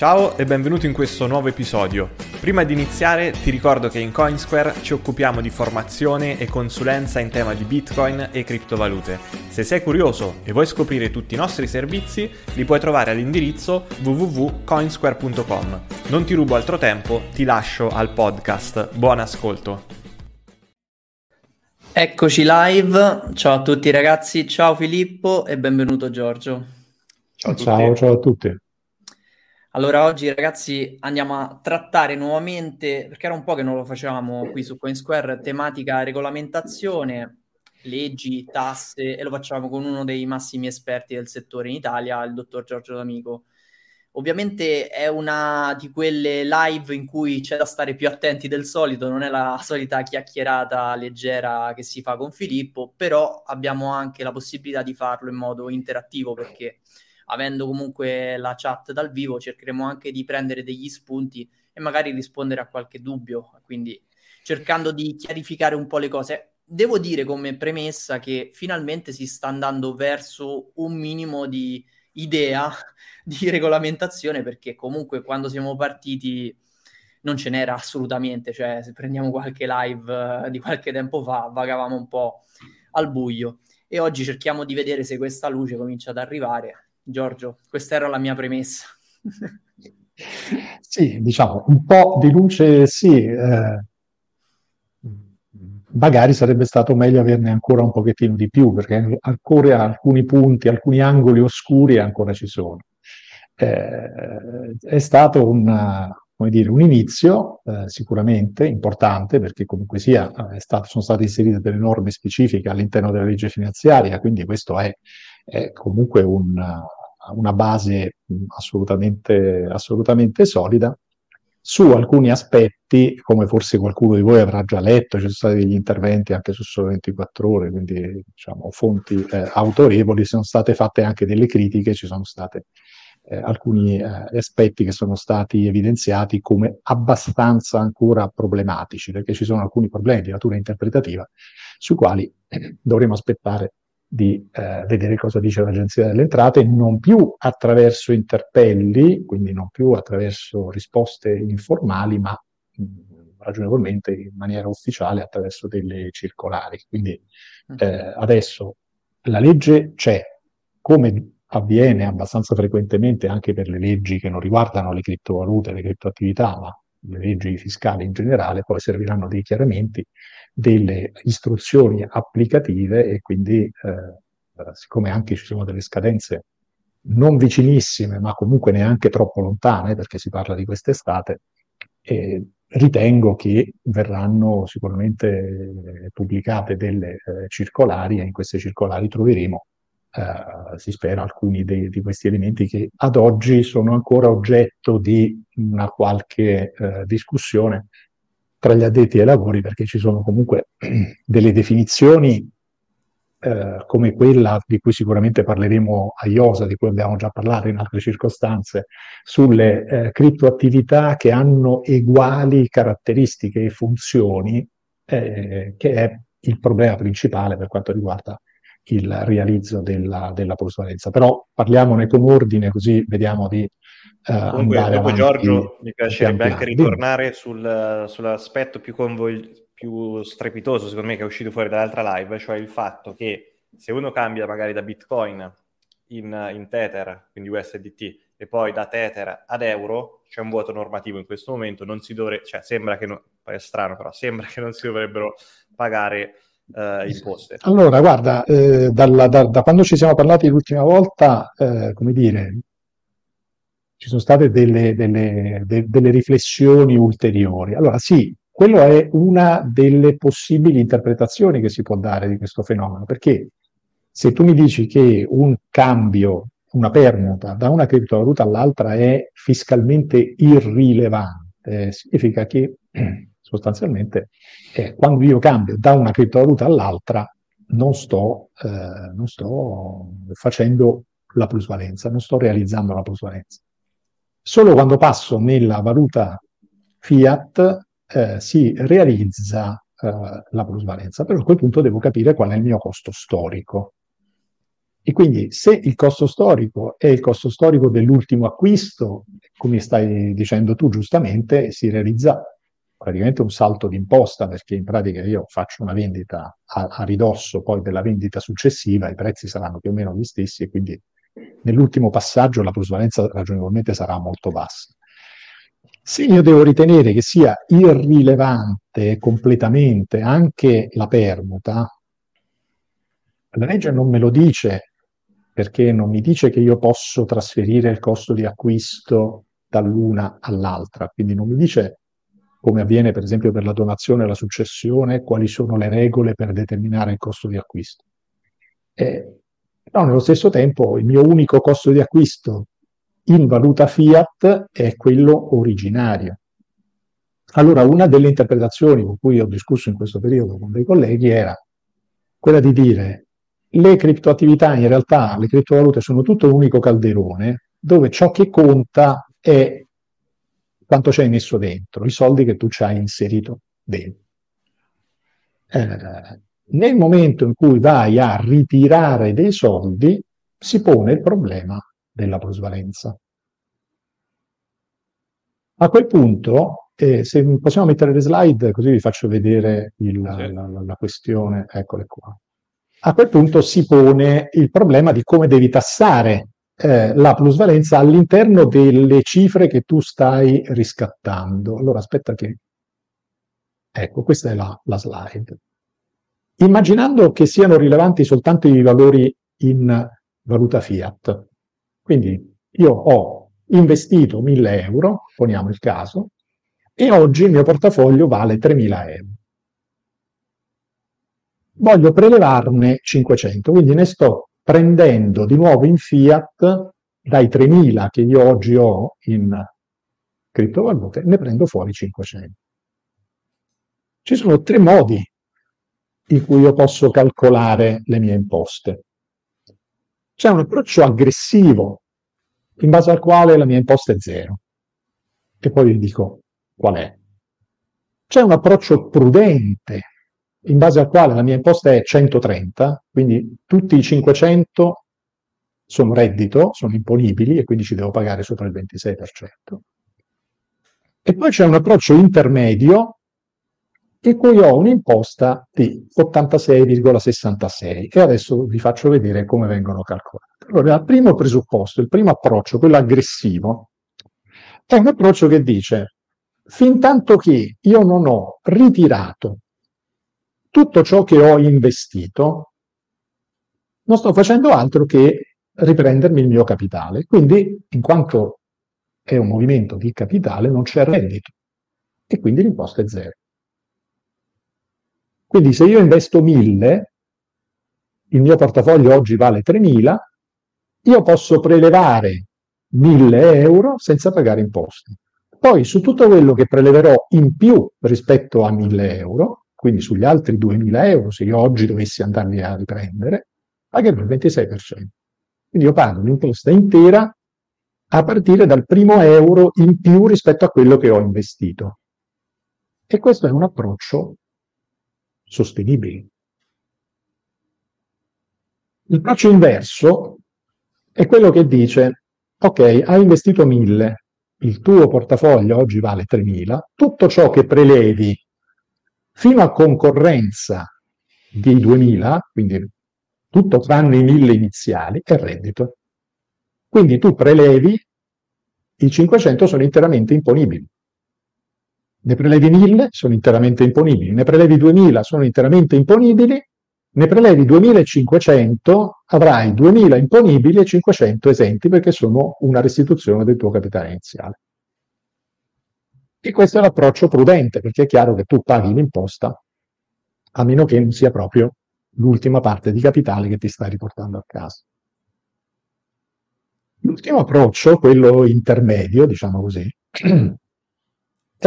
Ciao e benvenuto in questo nuovo episodio. Prima di iniziare ti ricordo che in Coinsquare ci occupiamo di formazione e consulenza in tema di Bitcoin e criptovalute. Se sei curioso e vuoi scoprire tutti i nostri servizi, li puoi trovare all'indirizzo www.coinsquare.com. Non ti rubo altro tempo, ti lascio al podcast. Buon ascolto. Eccoci live, ciao a tutti ragazzi, ciao Filippo e benvenuto Giorgio. Ciao, ciao, ciao a tutti. Allora, oggi ragazzi andiamo a trattare nuovamente, perché era un po' che non lo facevamo qui su CoinSquare, tematica regolamentazione, leggi, tasse, e lo facciamo con uno dei massimi esperti del settore in Italia, il dottor Giorgio D'Amico. Ovviamente è una di quelle live in cui c'è da stare più attenti del solito, non è la solita chiacchierata leggera che si fa con Filippo, però abbiamo anche la possibilità di farlo in modo interattivo perché avendo comunque la chat dal vivo, cercheremo anche di prendere degli spunti e magari rispondere a qualche dubbio, quindi cercando di chiarificare un po' le cose. Devo dire come premessa che finalmente si sta andando verso un minimo di idea di regolamentazione perché comunque quando siamo partiti non ce n'era assolutamente, cioè se prendiamo qualche live uh, di qualche tempo fa vagavamo un po' al buio. E oggi cerchiamo di vedere se questa luce comincia ad arrivare Giorgio, questa era la mia premessa. sì, diciamo, un po' di luce sì, eh, magari sarebbe stato meglio averne ancora un pochettino di più, perché ancora alcuni punti, alcuni angoli oscuri ancora ci sono. Eh, è stato una, dire, un inizio eh, sicuramente importante, perché comunque sia, stato, sono state inserite delle norme specifiche all'interno della legge finanziaria, quindi questo è, è comunque un, una base assolutamente, assolutamente solida. Su alcuni aspetti, come forse qualcuno di voi avrà già letto, ci sono stati degli interventi anche su Sole 24 Ore, quindi diciamo fonti eh, autorevoli, sono state fatte anche delle critiche, ci sono stati eh, alcuni eh, aspetti che sono stati evidenziati come abbastanza ancora problematici, perché ci sono alcuni problemi di natura interpretativa sui quali dovremo aspettare di eh, vedere cosa dice l'Agenzia delle Entrate, non più attraverso interpelli, quindi non più attraverso risposte informali, ma mh, ragionevolmente in maniera ufficiale attraverso delle circolari. Quindi mm. eh, adesso la legge c'è, come avviene abbastanza frequentemente anche per le leggi che non riguardano le criptovalute, le criptoattività, ma le leggi fiscali in generale, poi serviranno dei chiarimenti delle istruzioni applicative e quindi, eh, siccome anche ci sono delle scadenze non vicinissime, ma comunque neanche troppo lontane, perché si parla di quest'estate, eh, ritengo che verranno sicuramente pubblicate delle eh, circolari e in queste circolari troveremo, eh, si spera, alcuni dei, di questi elementi che ad oggi sono ancora oggetto di una qualche eh, discussione tra gli addetti ai lavori perché ci sono comunque delle definizioni eh, come quella di cui sicuramente parleremo a IOSA, di cui abbiamo già parlato in altre circostanze, sulle eh, criptoattività che hanno uguali caratteristiche e funzioni, eh, che è il problema principale per quanto riguarda il realizzo della, della plusvalenza. Però parliamone con ordine così vediamo di Uh, Comunque, dopo Giorgio mi piacerebbe anche ritornare sul, sull'aspetto più, convol- più strepitoso, secondo me, che è uscito fuori dall'altra live, cioè il fatto che se uno cambia magari da Bitcoin in, in Tether, quindi USDT, e poi da Tether ad euro, c'è un vuoto normativo in questo momento, non si dovrebbe, cioè sembra che, non, è strano però, sembra che non si dovrebbero pagare eh, imposte. Allora, guarda, eh, dalla, da, da, quando ci siamo parlati l'ultima volta, eh, come dire, ci sono state delle, delle, de, delle riflessioni ulteriori. Allora, sì, quello è una delle possibili interpretazioni che si può dare di questo fenomeno, perché se tu mi dici che un cambio una permuta da una criptovaluta all'altra è fiscalmente irrilevante, significa che sostanzialmente eh, quando io cambio da una criptovaluta all'altra non sto, eh, non sto facendo la plusvalenza, non sto realizzando la plusvalenza. Solo quando passo nella valuta fiat eh, si realizza eh, la plusvalenza, però a quel punto devo capire qual è il mio costo storico. E quindi se il costo storico è il costo storico dell'ultimo acquisto, come stai dicendo tu giustamente, si realizza praticamente un salto d'imposta perché in pratica io faccio una vendita a, a ridosso poi della vendita successiva, i prezzi saranno più o meno gli stessi e quindi nell'ultimo passaggio la plusvalenza ragionevolmente sarà molto bassa. Se io devo ritenere che sia irrilevante completamente anche la permuta, la legge non me lo dice perché non mi dice che io posso trasferire il costo di acquisto dall'una all'altra, quindi non mi dice come avviene per esempio per la donazione e la successione, quali sono le regole per determinare il costo di acquisto. Eh, però nello stesso tempo il mio unico costo di acquisto in valuta fiat è quello originario. Allora una delle interpretazioni con cui ho discusso in questo periodo con dei colleghi era quella di dire le criptoattività in realtà, le criptovalute sono tutto un unico calderone dove ciò che conta è quanto ci messo dentro, i soldi che tu ci hai inserito dentro. Eh, nel momento in cui vai a ritirare dei soldi, si pone il problema della plusvalenza. A quel punto, eh, se possiamo mettere le slide, così vi faccio vedere il, sì. la, la, la, questione, eccole qua. A quel punto si pone il problema di come devi tassare eh, la plusvalenza all'interno delle cifre che tu stai riscattando. Allora aspetta che... Ecco, questa è la, la slide. Immaginando che siano rilevanti soltanto i valori in valuta fiat. Quindi io ho investito 1000 euro, poniamo il caso, e oggi il mio portafoglio vale 3000 euro. Voglio prelevarne 500, quindi ne sto prendendo di nuovo in fiat dai 3.000 che io oggi ho in criptovalute, ne prendo fuori 500. Ci sono tre modi in cui io posso calcolare le mie imposte. C'è un approccio aggressivo, in base al quale la mia imposta è zero. E poi vi dico qual è. C'è un approccio prudente, in base al quale la mia imposta è 130, quindi tutti i 500 sono reddito, sono imponibili e quindi ci devo pagare sopra il 26%. E poi c'è un approccio intermedio in cui ho un'imposta di 86,66 e adesso vi faccio vedere come vengono calcolate. Allora, il primo presupposto, il primo approccio, quello aggressivo, è un approccio che dice fin tanto che io non ho ritirato tutto ciò che ho investito, non sto facendo altro che riprendermi il mio capitale. Quindi, in quanto è un movimento di capitale, non c'è reddito e quindi l'imposta è zero. Quindi se io investo 1000, il mio portafoglio oggi vale 3000, io posso prelevare 1000 euro senza pagare imposte. Poi su tutto quello che preleverò in più rispetto a 1000 euro, quindi sugli altri 2.000 euro, se io oggi dovessi andarli a riprendere, pagherò il 26%. Quindi io pago l'imposta intera a partire dal primo euro in più rispetto a quello che ho investito. E questo è un approccio sostenibile. L'approccio inverso è quello che dice, ok, hai investito 1000, il tuo portafoglio oggi vale 3000, tutto ciò che prelevi fino a concorrenza dei 2000, quindi tutto tranne i 1000 iniziali, è reddito. Quindi tu prelevi i 500 sono interamente imponibili. Ne prelevi 1000 sono interamente imponibili, ne prelevi 2000 sono interamente imponibili, ne prelevi 2500 avrai 2000 imponibili e 500 esenti perché sono una restituzione del tuo capitale iniziale. E questo è l'approccio prudente perché è chiaro che tu paghi l'imposta a meno che non sia proprio l'ultima parte di capitale che ti stai riportando a casa. L'ultimo approccio, quello intermedio, diciamo così,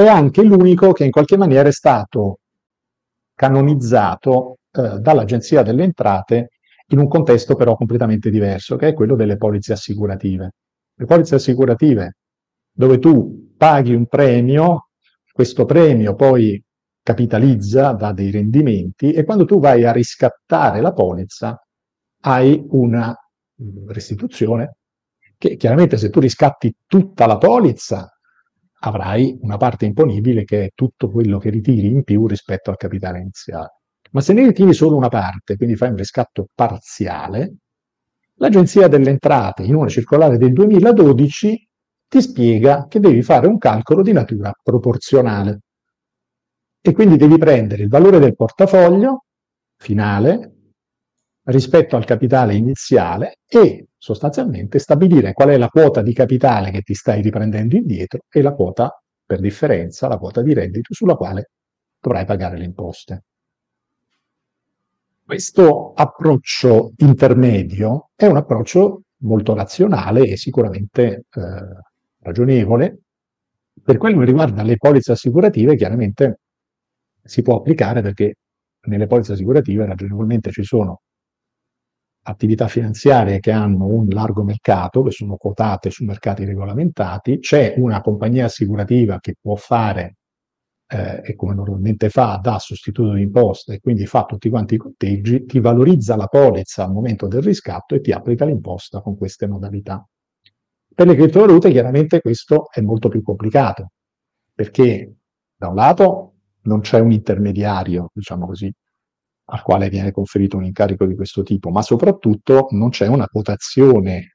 è anche l'unico che in qualche maniera è stato canonizzato eh, dall'Agenzia delle Entrate in un contesto però completamente diverso, che è quello delle polizze assicurative. Le polizze assicurative, dove tu paghi un premio, questo premio poi capitalizza, dà dei rendimenti e quando tu vai a riscattare la polizza hai una restituzione che chiaramente se tu riscatti tutta la polizza avrai una parte imponibile che è tutto quello che ritiri in più rispetto al capitale iniziale. Ma se ne ritiri solo una parte, quindi fai un riscatto parziale, l'Agenzia delle Entrate in una circolare del 2012 ti spiega che devi fare un calcolo di natura proporzionale. E quindi devi prendere il valore del portafoglio finale rispetto al capitale iniziale e sostanzialmente stabilire qual è la quota di capitale che ti stai riprendendo indietro e la quota per differenza, la quota di reddito sulla quale dovrai pagare le imposte. Questo approccio intermedio è un approccio molto razionale e sicuramente eh, ragionevole. Per quello che riguarda le polizze assicurative, chiaramente si può applicare perché nelle polizze assicurative ragionevolmente ci sono attività finanziarie che hanno un largo mercato, che sono quotate su mercati regolamentati, c'è una compagnia assicurativa che può fare, eh, e come normalmente fa, da sostituto di imposta e quindi fa tutti quanti i conteggi, ti valorizza la polizza al momento del riscatto e ti applica l'imposta con queste modalità. Per le criptovalute chiaramente questo è molto più complicato, perché da un lato non c'è un intermediario, diciamo così, al quale viene conferito un incarico di questo tipo, ma soprattutto non c'è una quotazione,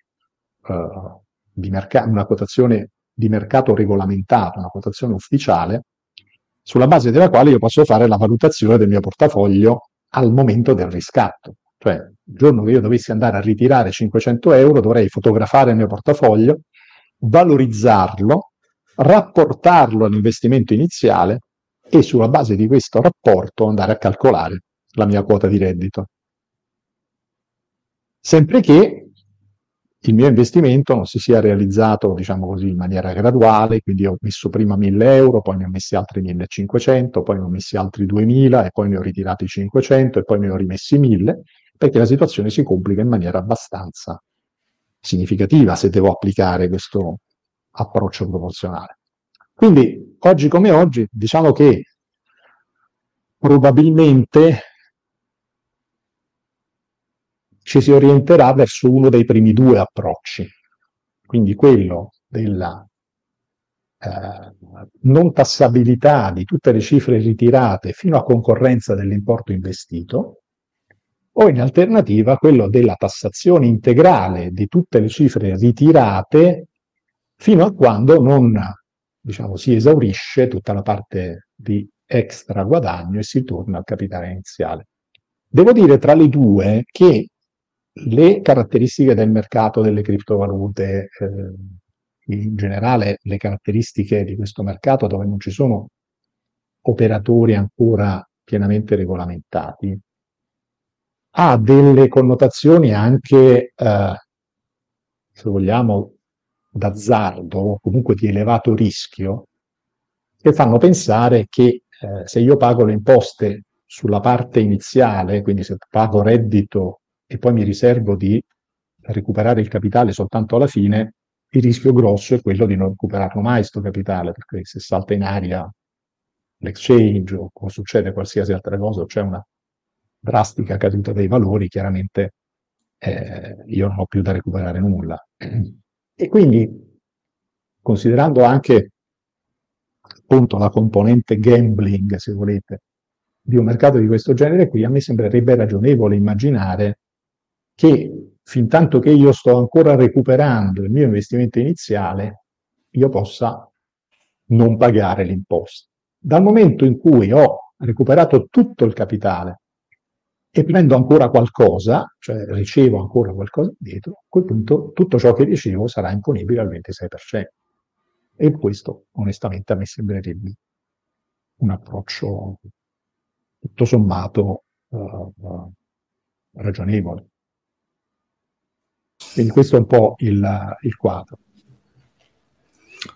uh, di, merc- una quotazione di mercato regolamentata, una quotazione ufficiale, sulla base della quale io posso fare la valutazione del mio portafoglio al momento del riscatto. Cioè, il giorno che io dovessi andare a ritirare 500 euro, dovrei fotografare il mio portafoglio, valorizzarlo, rapportarlo all'investimento iniziale e sulla base di questo rapporto andare a calcolare la mia quota di reddito. Sempre che il mio investimento non si sia realizzato, diciamo così, in maniera graduale, quindi ho messo prima 1000 euro, poi ne ho messi altri 1500, poi ne ho messi altri 2000 e poi ne ho ritirati 500 e poi ne ho rimessi 1000, perché la situazione si complica in maniera abbastanza significativa se devo applicare questo approccio proporzionale. Quindi, oggi come oggi, diciamo che probabilmente ci si orienterà verso uno dei primi due approcci, quindi quello della eh, non tassabilità di tutte le cifre ritirate fino a concorrenza dell'importo investito, o in alternativa quello della tassazione integrale di tutte le cifre ritirate fino a quando non diciamo, si esaurisce tutta la parte di extra guadagno e si torna al capitale iniziale. Devo dire tra le due che le caratteristiche del mercato delle criptovalute, eh, in generale le caratteristiche di questo mercato dove non ci sono operatori ancora pienamente regolamentati, ha delle connotazioni anche, eh, se vogliamo, d'azzardo o comunque di elevato rischio, che fanno pensare che eh, se io pago le imposte sulla parte iniziale, quindi se pago reddito e poi mi riservo di recuperare il capitale soltanto alla fine, il rischio grosso è quello di non recuperarlo mai questo capitale, perché se salta in aria l'exchange o, o succede qualsiasi altra cosa, o c'è una drastica caduta dei valori, chiaramente eh, io non ho più da recuperare nulla. E quindi, considerando anche appunto la componente gambling, se volete, di un mercato di questo genere qui, a me sembrerebbe ragionevole immaginare che fin tanto che io sto ancora recuperando il mio investimento iniziale, io possa non pagare l'imposta. Dal momento in cui ho recuperato tutto il capitale e prendo ancora qualcosa, cioè ricevo ancora qualcosa dietro, a quel punto tutto ciò che ricevo sarà imponibile al 26%. E questo, onestamente, a me sembrerebbe un approccio tutto sommato uh, ragionevole. Quindi questo è un po' il, il quadro.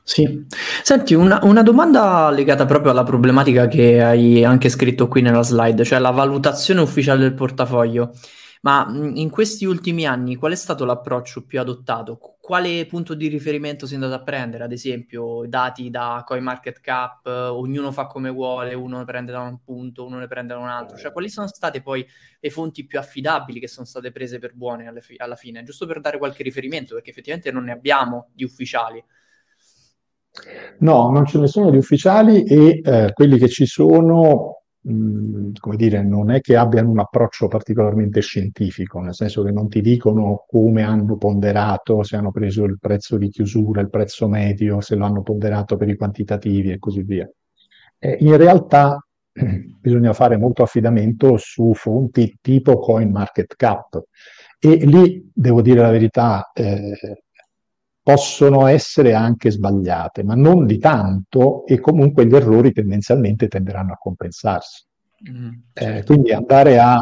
Sì, senti una, una, domanda legata proprio alla problematica che hai anche scritto qui nella slide, cioè la valutazione ufficiale del portafoglio. Ma in questi ultimi anni qual è stato l'approccio più adottato? Quale punto di riferimento si è andato a prendere? Ad esempio, dati da CoinMarketCap, ognuno fa come vuole, uno prende da un punto, uno ne prende da un altro. Cioè, quali sono state poi le fonti più affidabili che sono state prese per buone fi- alla fine? Giusto per dare qualche riferimento, perché effettivamente non ne abbiamo di ufficiali. No, non ce ne sono di ufficiali e eh, quelli che ci sono, come dire, non è che abbiano un approccio particolarmente scientifico, nel senso che non ti dicono come hanno ponderato, se hanno preso il prezzo di chiusura, il prezzo medio, se lo hanno ponderato per i quantitativi e così via. Eh, in realtà bisogna fare molto affidamento su fonti tipo CoinMarketCap e lì, devo dire la verità, eh, possono essere anche sbagliate, ma non di tanto e comunque gli errori tendenzialmente tenderanno a compensarsi. Mm, certo. eh, quindi andare a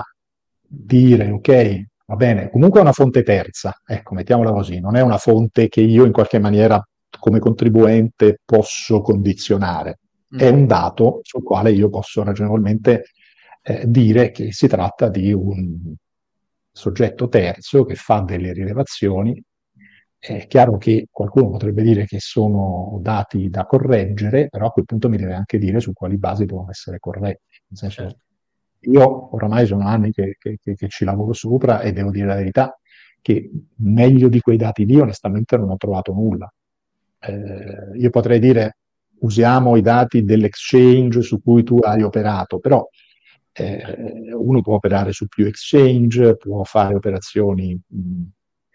dire, ok, va bene, comunque è una fonte terza, ecco, mettiamola così, non è una fonte che io in qualche maniera come contribuente posso condizionare, mm. è un dato sul quale io posso ragionevolmente eh, dire che si tratta di un soggetto terzo che fa delle rilevazioni è chiaro che qualcuno potrebbe dire che sono dati da correggere, però a quel punto mi deve anche dire su quali basi devono essere corretti. Nel senso, certo. io oramai sono anni che, che, che, che, ci lavoro sopra e devo dire la verità che meglio di quei dati lì onestamente non ho trovato nulla. Eh, io potrei dire usiamo i dati dell'exchange su cui tu hai operato, però eh, uno può operare su più exchange, può fare operazioni mh,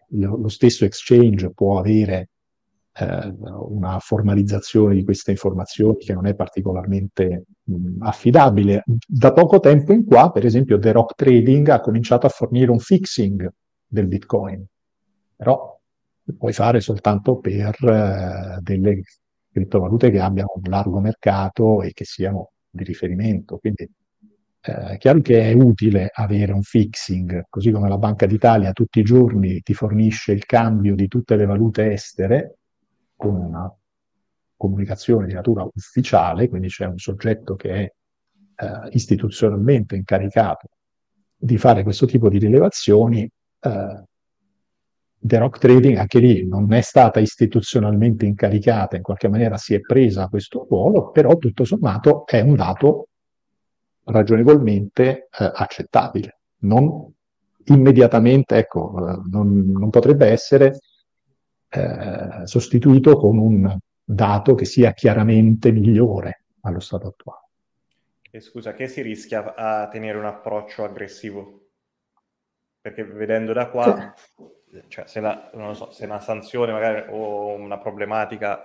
lo, stesso exchange può avere eh, una formalizzazione di queste informazioni che non è particolarmente mh, affidabile. Da poco tempo in qua, per esempio, The Rock Trading ha cominciato a fornire un fixing del Bitcoin, però lo puoi fare soltanto per eh, delle criptovalute che abbiano un largo mercato e che siano di riferimento. Quindi è chiaro che è utile avere un fixing, così come la Banca d'Italia tutti i giorni ti fornisce il cambio di tutte le valute estere con una comunicazione di natura ufficiale, quindi c'è un soggetto che è eh, istituzionalmente incaricato di fare questo tipo di rilevazioni. Eh, The Rock Trading anche lì non è stata istituzionalmente incaricata, in qualche maniera si è presa questo ruolo, però tutto sommato è un dato ragionevolmente eh, accettabile, non immediatamente, ecco, eh, non, non, potrebbe essere eh, sostituito con un dato che sia chiaramente migliore allo stato attuale. E scusa, che si rischia a tenere un approccio aggressivo? Perché vedendo da qua, sì. cioè, se, la, so, se una sanzione magari o una problematica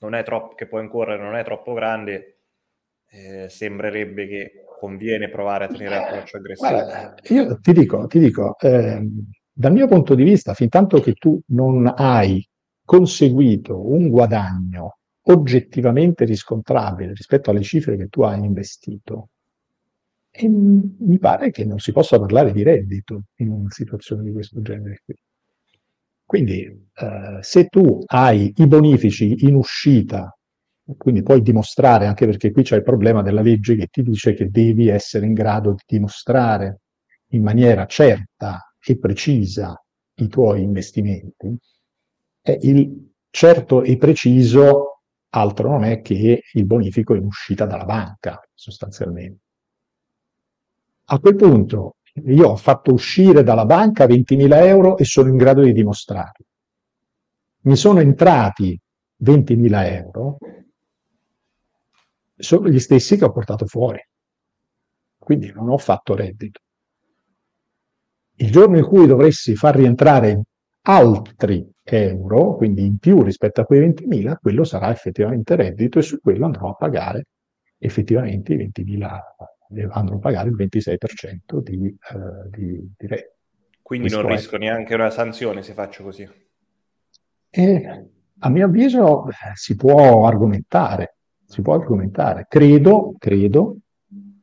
non è troppo, che può incorrere non è troppo grande, eh, sembrerebbe che conviene provare a tenere l'approccio aggressivo. Guarda, io ti dico, ti dico eh, dal mio punto di vista, fin tanto che tu non hai conseguito un guadagno oggettivamente riscontrabile rispetto alle cifre che tu hai investito, e mi pare che non si possa parlare di reddito in una situazione di questo genere qui. Quindi eh, se tu hai i bonifici in uscita quindi puoi dimostrare, anche perché qui c'è il problema della legge che ti dice che devi essere in grado di dimostrare in maniera certa e precisa i tuoi investimenti. E il certo e preciso altro non è che il bonifico in uscita dalla banca, sostanzialmente. A quel punto io ho fatto uscire dalla banca 20.000 euro e sono in grado di dimostrarlo. Mi sono entrati 20.000 euro, sono gli stessi che ho portato fuori. Quindi non ho fatto reddito. Il giorno in cui dovessi far rientrare altri euro, quindi in più rispetto a quei 20.000, quello sarà effettivamente reddito e su quello andrò a pagare effettivamente i 20.000, andrò a pagare il 26% di, eh, di, di reddito. Quindi Questo non rischio è. neanche una sanzione se faccio così? E, a mio avviso si può argomentare, si può argomentare. Credo, credo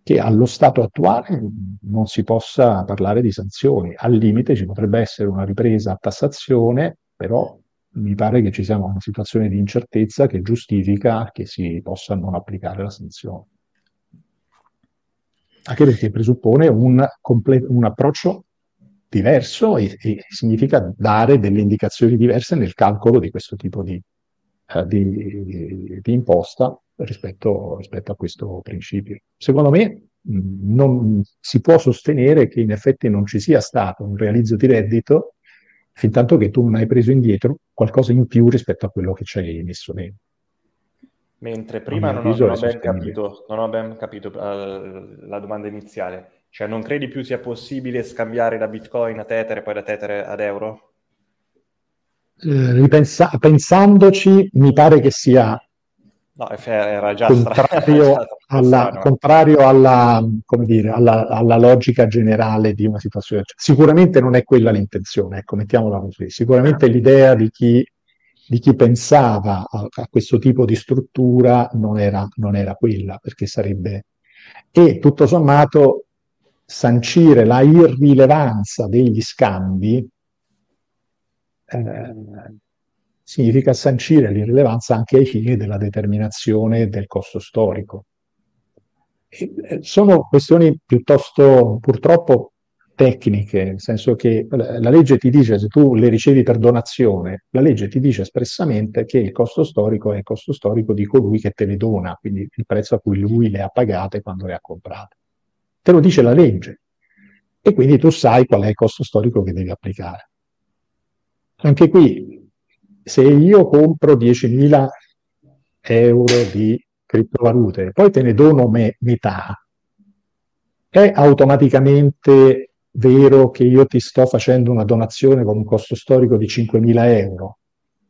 che allo stato attuale non si possa parlare di sanzioni. Al limite ci potrebbe essere una ripresa a tassazione, però mi pare che ci sia una situazione di incertezza che giustifica che si possa non applicare la sanzione. Anche perché presuppone un, comple- un approccio diverso e, e, significa dare delle indicazioni diverse nel calcolo di questo tipo di, uh, di, di imposta rispetto, rispetto, a questo principio. Secondo me mh, non si può sostenere che in effetti non ci sia stato un realizzo di reddito fin tanto che tu non hai preso indietro qualcosa in più rispetto a quello che ci hai messo dentro. Mentre prima non ho, non ho, ben capito, non ho ben capito uh, la domanda iniziale. Cioè, non credi più sia possibile scambiare da Bitcoin a Tether e poi da Tether ad euro? Eh, ripensa- pensandoci, mi pare che sia no, era già contrario, stra- alla, contrario alla, dire, alla, alla, logica generale di una situazione. Cioè, sicuramente non è quella l'intenzione, ecco, mettiamola così. Sicuramente l'idea di chi, di chi pensava a, a, questo tipo di struttura non era, non era quella, perché sarebbe... E tutto sommato sancire la irrilevanza degli scambi eh, significa sancire l'irrilevanza anche ai fini della determinazione del costo storico. E, eh, sono questioni piuttosto purtroppo tecniche, nel senso che la legge ti dice, se tu le ricevi per donazione, la legge ti dice espressamente che il costo storico è il costo storico di colui che te le dona, quindi il prezzo a cui lui le ha pagate quando le ha comprate te lo dice la legge. E quindi tu sai qual è il costo storico che devi applicare. Anche qui, se io compro 10.000 euro di criptovalute poi te ne dono me, metà, è automaticamente vero che io ti sto facendo una donazione con un costo storico di 5.000 euro?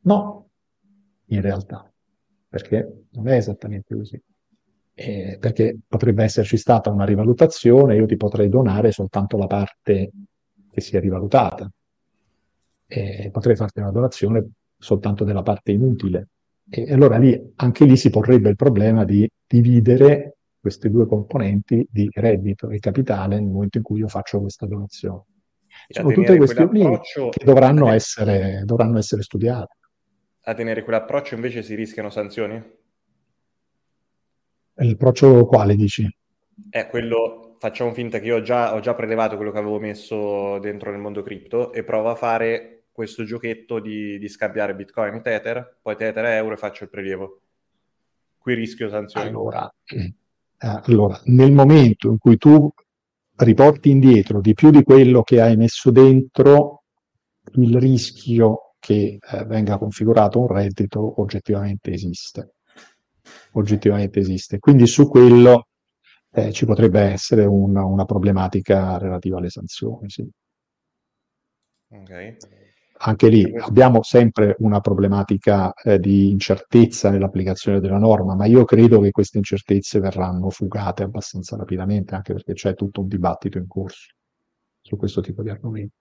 No, in realtà, perché non è esattamente così eh, perché potrebbe esserci stata una rivalutazione, io ti potrei donare soltanto la parte che si è rivalutata. E potrei farti una donazione soltanto della parte inutile. E allora lì, anche lì si porrebbe il problema di dividere queste due componenti di reddito e capitale nel momento in cui io faccio questa donazione. Sono tutte questioni che dovranno essere, dovranno essere studiate. A tenere quell'approccio invece si rischiano sanzioni? L'approccio quale dici? È quello, facciamo finta che io ho già, ho già prelevato quello che avevo messo dentro nel mondo cripto e provo a fare questo giochetto di, di scambiare Bitcoin e Tether, poi Tether e euro e faccio il prelievo. Qui rischio sanzioni. Allora, eh, allora, nel momento in cui tu riporti indietro di più di quello che hai messo dentro, il rischio che eh, venga configurato un reddito oggettivamente esiste oggettivamente esiste. Quindi su quello eh, ci potrebbe essere una, una, problematica relativa alle sanzioni. Sì. Okay. Anche lì abbiamo sempre una problematica eh, di incertezza nell'applicazione della norma, ma io credo che queste incertezze verranno fugate abbastanza rapidamente, anche perché c'è tutto un dibattito in corso su questo tipo di argomenti.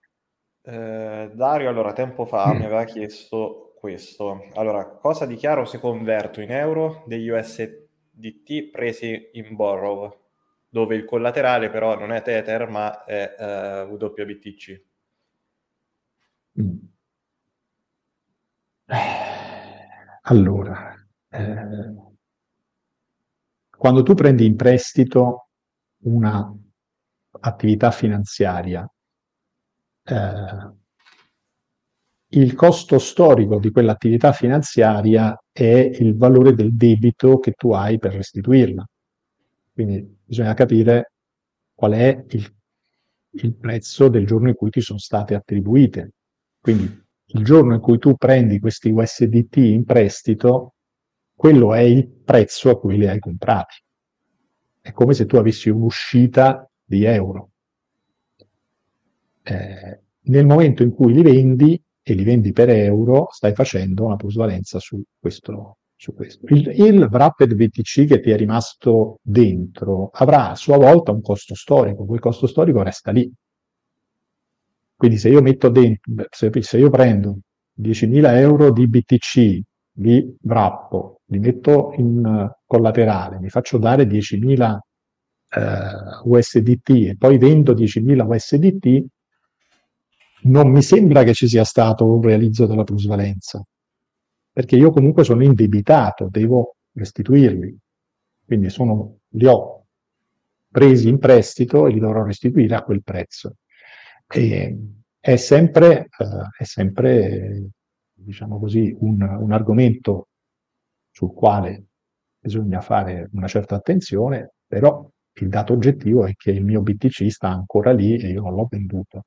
Eh, Dario, allora, tempo fa mm. mi aveva chiesto questo. Allora, cosa dichiaro se converto in euro degli USDT presi in borrow, dove il collaterale però non è Tether ma è eh, WBTC? Mm. Allora, eh, quando tu prendi in prestito una attività finanziaria, eh, il costo storico di quell'attività finanziaria è il valore del debito che tu hai per restituirla. Quindi bisogna capire qual è il, il prezzo del giorno in cui ti sono state attribuite. Quindi il giorno in cui tu prendi questi USDT in prestito, quello è il prezzo a cui li hai comprati. È come se tu avessi un'uscita di euro. Eh, nel momento in cui li vendi, e li vendi per euro, stai facendo una plusvalenza su questo. Su questo. Il, il Wrapped VTC che ti è rimasto dentro avrà a sua volta un costo storico, quel costo storico resta lì. Quindi se io metto dentro, se, se io prendo 10.000 euro di BTC, li wrappo, li metto in collaterale, mi faccio dare 10.000 eh, USDT e poi vendo 10.000 USDT, non mi sembra che ci sia stato un realizzo della plusvalenza, perché io comunque sono indebitato, devo restituirli. Quindi sono, li ho presi in prestito e li dovrò restituire a quel prezzo. E è sempre, eh, è sempre diciamo così, un, un argomento sul quale bisogna fare una certa attenzione, però il dato oggettivo è che il mio BTC sta ancora lì e io non l'ho venduto.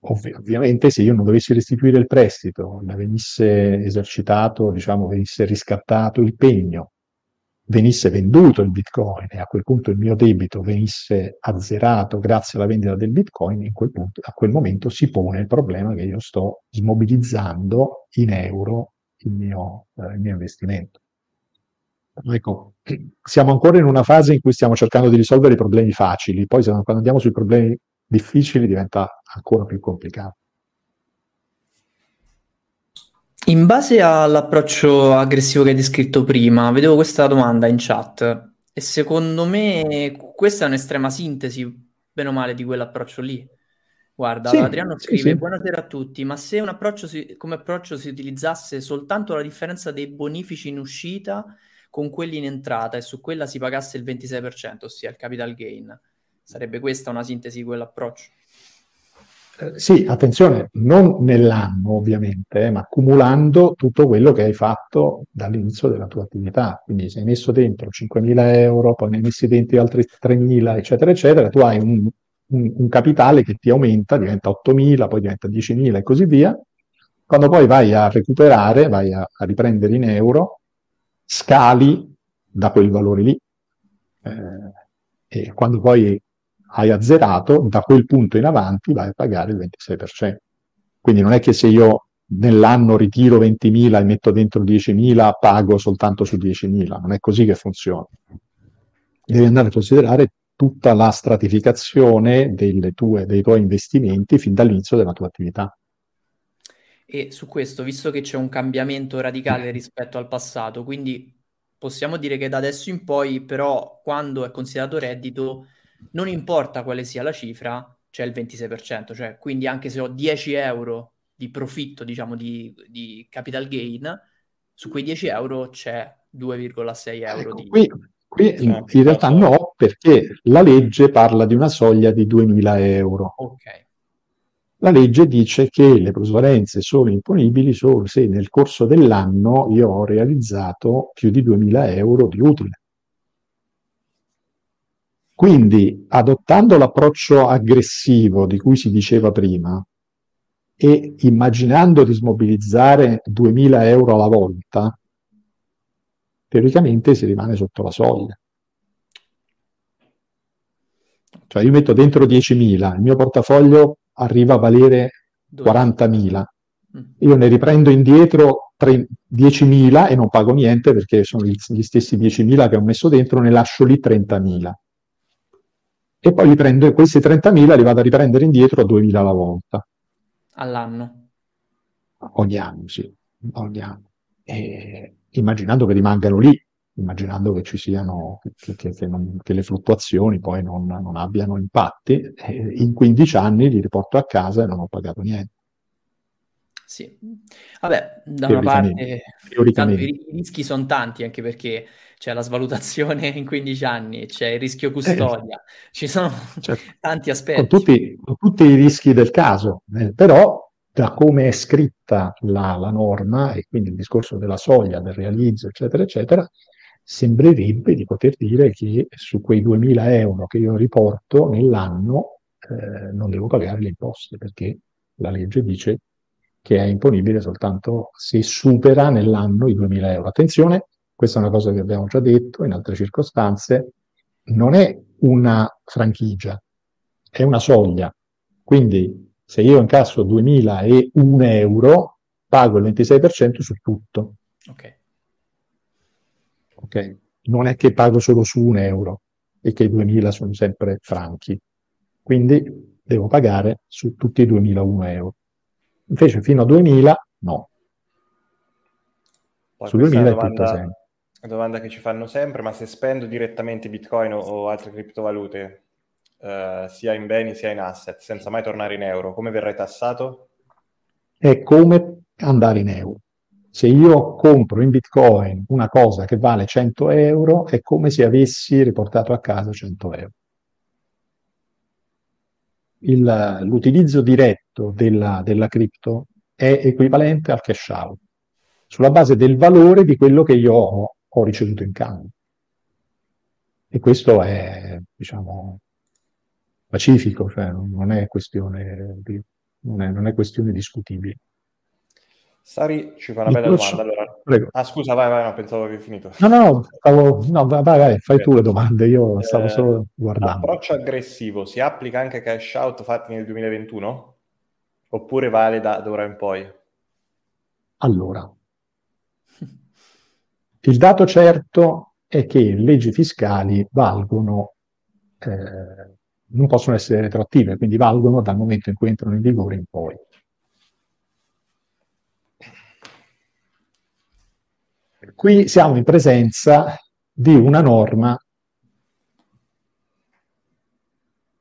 Ovvi- ovviamente se io non dovessi restituire il prestito, venisse esercitato, diciamo, venisse riscattato il pegno, venisse venduto il bitcoin e a quel punto il mio debito venisse azzerato grazie alla vendita del bitcoin, in quel punto, a quel momento si pone il problema che io sto smobilizzando in euro il mio, eh, il mio investimento. Ecco, siamo ancora in una fase in cui stiamo cercando di risolvere i problemi facili, poi quando andiamo sui problemi difficili diventa ancora più complicato. In base all'approccio aggressivo che hai descritto prima, vedevo questa domanda in chat e secondo me questa è un'estrema sintesi, bene o male, di quell'approccio lì. Guarda, sì, Adriano scrive: sì, sì. Buonasera a tutti, ma se un approccio si, come approccio si utilizzasse soltanto la differenza dei bonifici in uscita con quelli in entrata e su quella si pagasse il 26%, ossia il capital gain. Sarebbe questa una sintesi di quell'approccio? Eh, sì, attenzione, non nell'anno ovviamente, ma accumulando tutto quello che hai fatto dall'inizio della tua attività. Quindi se hai messo dentro 5.000 euro, poi ne hai messi dentro altri 3.000, eccetera, eccetera, tu hai un, un, un capitale che ti aumenta, diventa 8.000, poi diventa 10.000 e così via. Quando poi vai a recuperare, vai a, a riprendere in euro, scali da quel valore lì. Eh, e quando poi hai azzerato, da quel punto in avanti vai a pagare il 26%. Quindi non è che se io nell'anno ritiro 20.000 e metto dentro 10.000, pago soltanto su 10.000, non è così che funziona. Devi andare a considerare tutta la stratificazione tue, dei tuoi investimenti fin dall'inizio della tua attività. E su questo, visto che c'è un cambiamento radicale rispetto al passato, quindi possiamo dire che da adesso in poi, però, quando è considerato reddito, non importa quale sia la cifra, c'è il 26%, cioè quindi anche se ho 10 euro di profitto, diciamo, di, di capital gain, su quei 10 euro c'è 2,6 euro ecco, di... Qui, qui in, in realtà no, perché la legge parla di una soglia di 2.000 euro. Ok. La legge dice che le plusvalenze sono imponibili solo se nel corso dell'anno io ho realizzato più di 2.000 euro di utile. Quindi, adottando l'approccio aggressivo di cui si diceva prima e immaginando di smobilizzare 2.000 euro alla volta, teoricamente si rimane sotto la soglia. Cioè io metto dentro 10.000, il mio portafoglio arriva a valere 40.000. Mm. Io ne riprendo indietro 10.000 e non pago niente perché sono gli stessi 10.000 che ho messo dentro, ne lascio lì 30.000. E poi li prendo, questi 30.000 li vado a riprendere indietro a 2.000 alla volta. All'anno? Ogni anno, sì, ogni anno. E immaginando che rimangano lì, immaginando che ci siano, che, che, che, non, che le fluttuazioni poi non, non abbiano impatti, in 15 anni li riporto a casa e non ho pagato niente. Sì, vabbè, da una parte i rischi sono tanti anche perché c'è la svalutazione in 15 anni, c'è il rischio custodia, eh, ci sono certo. tanti aspetti. Con tutti, con tutti, i rischi del caso, eh, però da come è scritta la, la norma e quindi il discorso della soglia, del realizzo, eccetera, eccetera, sembrerebbe di poter dire che su quei 2.000 euro che io riporto nell'anno eh, non devo pagare le imposte perché la legge dice che è imponibile soltanto se supera nell'anno i 2.000 euro. Attenzione, questa è una cosa che abbiamo già detto in altre circostanze, non è una franchigia, è una soglia. Quindi Se io incasso 2001 euro, pago il 26% su tutto. Ok. Ok? Non è che pago solo su un euro e che i 2000 sono sempre franchi. Quindi devo pagare su tutti i 2001 euro. Invece fino a 2000 no. Poi Su questa è 2000 una è tutto domanda, sempre. domanda che ci fanno sempre, ma se spendo direttamente Bitcoin o, o altre criptovalute, eh, sia in beni sia in asset, senza mai tornare in euro, come verrai tassato? È come andare in euro. Se io compro in Bitcoin una cosa che vale 100 euro, è come se avessi riportato a casa 100 euro. Il- l'utilizzo diretto della, della cripto è equivalente al cash out, sulla base del valore di quello che io ho, ho ricevuto in cambio. E questo è, diciamo, pacifico, cioè non è questione, di- non è, non è questione discutibile. Sari ci fa una bella domanda. Allora, Prego. ah, scusa, vai, vai, no, pensavo avevi finito. No, no, no, stavo- no, vai, vai, fai tu le domande, io stavo Eh, solo guardando. L'approccio aggressivo si applica anche ai cash out fatti nel 2021? Oppure vale da, da ora in poi? Allora, il dato certo è che le leggi fiscali valgono, eh, non possono essere retroattive, quindi valgono dal momento in cui entrano in vigore in poi. Qui siamo in presenza di una norma,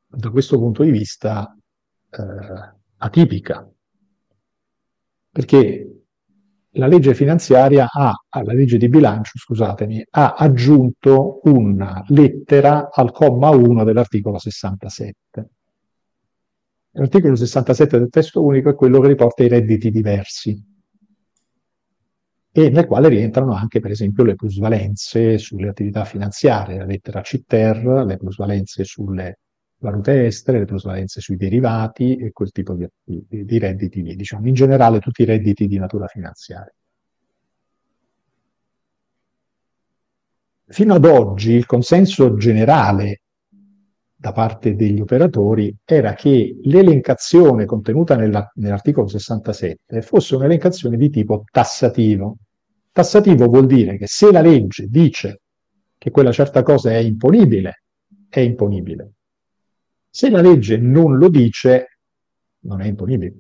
da questo punto di vista, eh, atipica, perché la legge finanziaria ha, alla legge di bilancio, scusatemi, ha aggiunto una lettera al comma 1 dell'articolo 67. L'articolo 67 del testo unico è quello che riporta i redditi diversi e nel quale rientrano anche, per esempio, le plusvalenze sulle attività finanziarie, la lettera CTER, le plusvalenze sulle valute estere, le plusvalenze sui derivati e quel tipo di, di, di redditi lì, diciamo, in generale tutti i redditi di natura finanziaria. Fino ad oggi il consenso generale da parte degli operatori era che l'elencazione contenuta nella, nell'articolo 67 fosse un'elencazione di tipo tassativo. Tassativo vuol dire che se la legge dice che quella certa cosa è imponibile, è imponibile. Se la legge non lo dice, non è imponibile.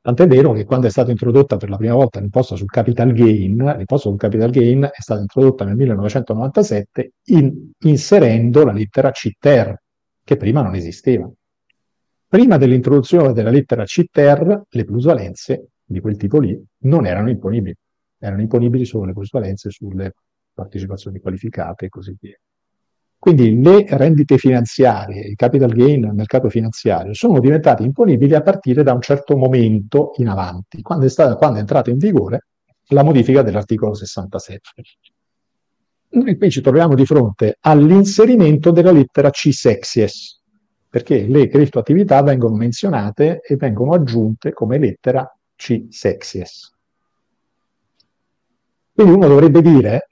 Tant'è vero che quando è stata introdotta per la prima volta l'imposta sul capital gain, l'imposta sul capital gain è stata introdotta nel 1997 in, inserendo la lettera CTER, che prima non esisteva. Prima dell'introduzione della lettera CTER, le plusvalenze di quel tipo lì non erano imponibili. Erano imponibili solo le plusvalenze sulle partecipazioni qualificate e così via. Quindi le rendite finanziarie, il capital gain nel mercato finanziario, sono diventate imponibili a partire da un certo momento in avanti, quando è, stata, quando è entrata in vigore la modifica dell'articolo 67. Noi qui ci troviamo di fronte all'inserimento della lettera C sexies, perché le criptoattività vengono menzionate e vengono aggiunte come lettera C sexies. Quindi uno dovrebbe dire,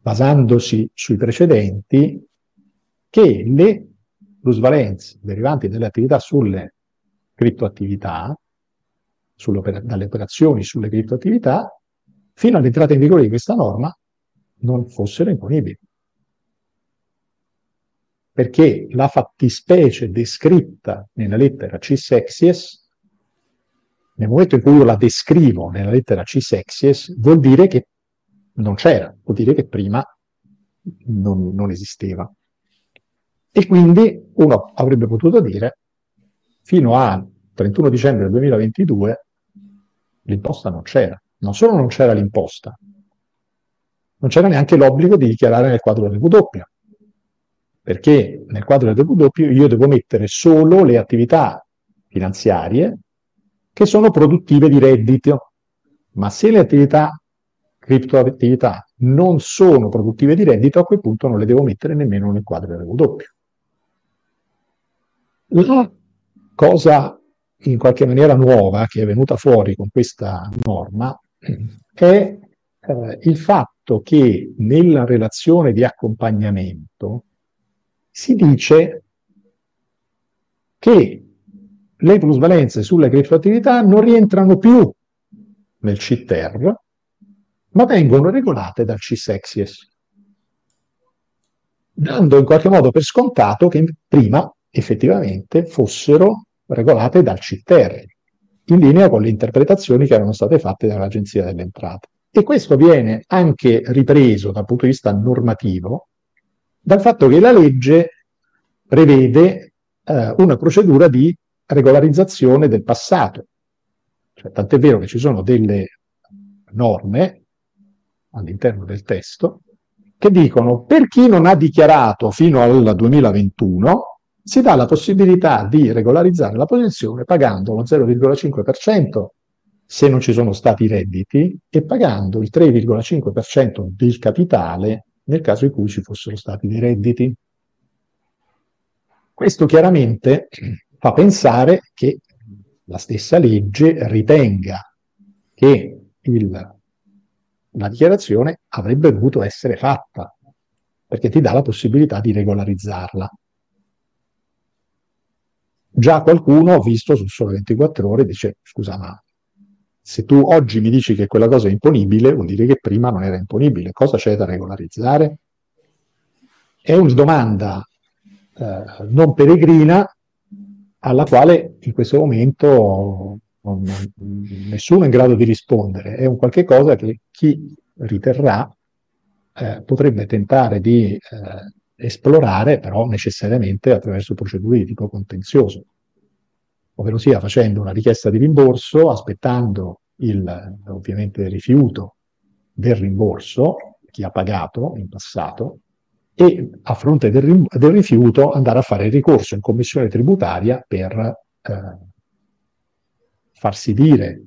basandosi sui precedenti, che le plusvalenze derivanti dalle attività sulle criptoattività, dalle operazioni sulle criptoattività, fino all'entrata in vigore di questa norma, non fossero imponibili. Perché la fattispecie descritta nella lettera C sexies, nel momento in cui io la descrivo nella lettera C sexies, vuol dire che non c'era, vuol dire che prima non, non esisteva. E quindi uno avrebbe potuto dire, fino a 31 dicembre del 2022, l'imposta non c'era. Non solo non c'era l'imposta, non c'era neanche l'obbligo di dichiarare nel quadro del W, perché nel quadro del W io devo mettere solo le attività finanziarie che sono produttive di reddito, ma se le attività criptoattività non sono produttive di reddito, a quel punto non le devo mettere nemmeno nel quadro del W. La cosa in qualche maniera nuova che è venuta fuori con questa norma è eh, il fatto che nella relazione di accompagnamento si dice che le plusvalenze sulle criptoattività non rientrano più nel CTER, ma vengono regolate dal CSEXIES, dando in qualche modo per scontato che prima effettivamente fossero regolate dal CTER, in linea con le interpretazioni che erano state fatte dall'Agenzia delle Entrate. E questo viene anche ripreso dal punto di vista normativo dal fatto che la legge prevede eh, una procedura di regolarizzazione del passato. Cioè, tant'è vero che ci sono delle norme all'interno del testo che dicono per chi non ha dichiarato fino al 2021 si dà la possibilità di regolarizzare la posizione pagando lo 0,5% se non ci sono stati redditi e pagando il 3,5% del capitale nel caso in cui ci fossero stati dei redditi. Questo chiaramente fa pensare che la stessa legge ritenga che il, la dichiarazione avrebbe dovuto essere fatta, perché ti dà la possibilità di regolarizzarla. Già qualcuno, ho visto su solo 24 ore, dice, scusa, ma se tu oggi mi dici che quella cosa è imponibile, vuol dire che prima non era imponibile. Cosa c'è da regolarizzare? È una domanda eh, non peregrina alla quale in questo momento nessuno è in grado di rispondere. È un qualche cosa che chi riterrà eh, potrebbe tentare di eh, esplorare, però necessariamente attraverso procedure di tipo contenzioso, ovvero sia facendo una richiesta di rimborso, aspettando il, ovviamente il rifiuto del rimborso, chi ha pagato in passato, e a fronte del, del rifiuto andare a fare ricorso in commissione tributaria per eh, farsi dire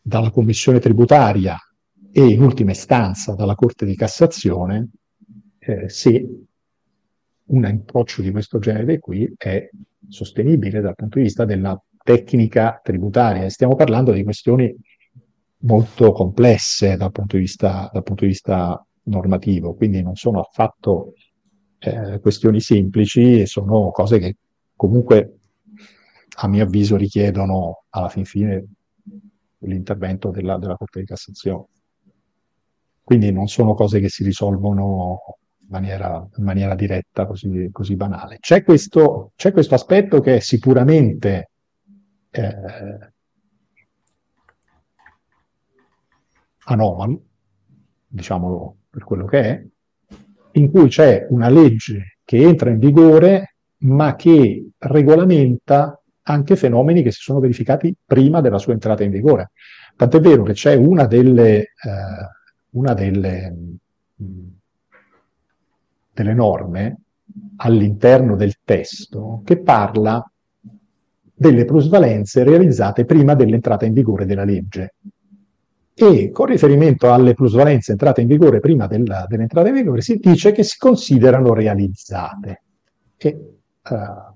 dalla commissione tributaria e in ultima istanza dalla Corte di Cassazione eh, se un approccio di questo genere qui è sostenibile dal punto di vista della tecnica tributaria. Stiamo parlando di questioni molto complesse dal punto di vista, dal punto di vista normativo, quindi non sono affatto eh, questioni semplici e sono cose che comunque a mio avviso richiedono alla fin fine l'intervento della, della Corte di Cassazione. Quindi non sono cose che si risolvono maniera, in maniera diretta, così, così banale. C'è questo, c'è questo, aspetto che è sicuramente eh, anomalo, diciamolo per quello che è, in cui c'è una legge che entra in vigore ma che regolamenta anche fenomeni che si sono verificati prima della sua entrata in vigore. Tant'è vero che c'è una delle, eh, una delle delle norme all'interno del testo che parla delle plusvalenze realizzate prima dell'entrata in vigore della legge. E con riferimento alle plusvalenze entrate in vigore prima della, dell'entrata in vigore si dice che si considerano realizzate. E, uh,